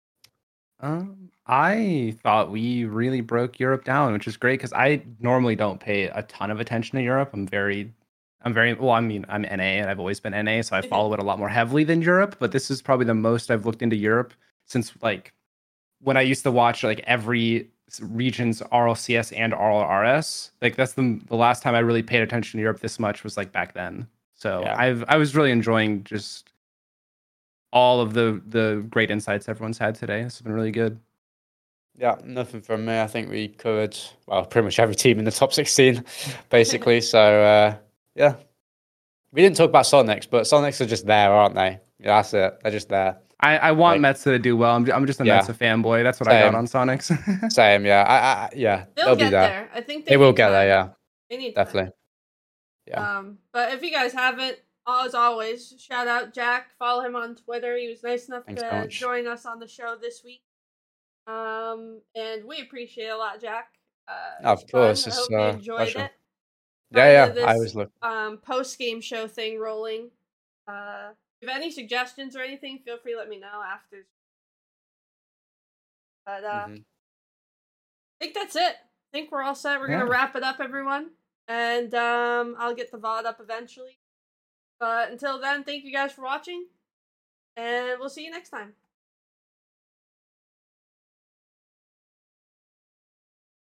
Um, I thought we really broke Europe down, which is great because I normally don't pay a ton of attention to Europe. I'm very, I'm very well. I mean, I'm NA and I've always been NA, so I follow it a lot more heavily than Europe. But this is probably the most I've looked into Europe since like when I used to watch like every region's RLCS and RLRS. Like that's the the last time I really paid attention to Europe this much was like back then. So Yeah. I've I was really enjoying just all of the the great insights everyone's had today. This has been really good. Yeah, nothing from me. I think we covered well pretty much every team in the top (laughs) sixteen, basically. (laughs) so uh, yeah, we didn't talk about Sonics, but Sonics are just there, aren't they? Yeah, that's it. They're just there. I, I want Like- Metsa to do well. I'm, I'm just a Yeah. Metsa fanboy. That's what I got on Sonics. (laughs) Same. Yeah. I, I, yeah. They'll, They'll, get be there. there. I think They will need get there. Yeah. They need time. Definitely. Yeah. Um, but if you guys haven't, as always, shout out Jack. Follow him on Twitter. He was nice enough Thanks to join us on the show this week. Um, and we appreciate it a lot, Jack. Uh, Of it's fun. course, I it's, hope you uh, enjoyed pleasure. it. Yeah. Yeah. Kinda I this, always look. um post game show thing rolling. Uh, if you have any suggestions or anything, feel free to let me know after. But uh, Mhm. I think that's it. I think we're all set. We're gonna wrap it up, everyone, and um, I'll get the VOD up eventually. But until then, thank you guys for watching, and we'll see you next time.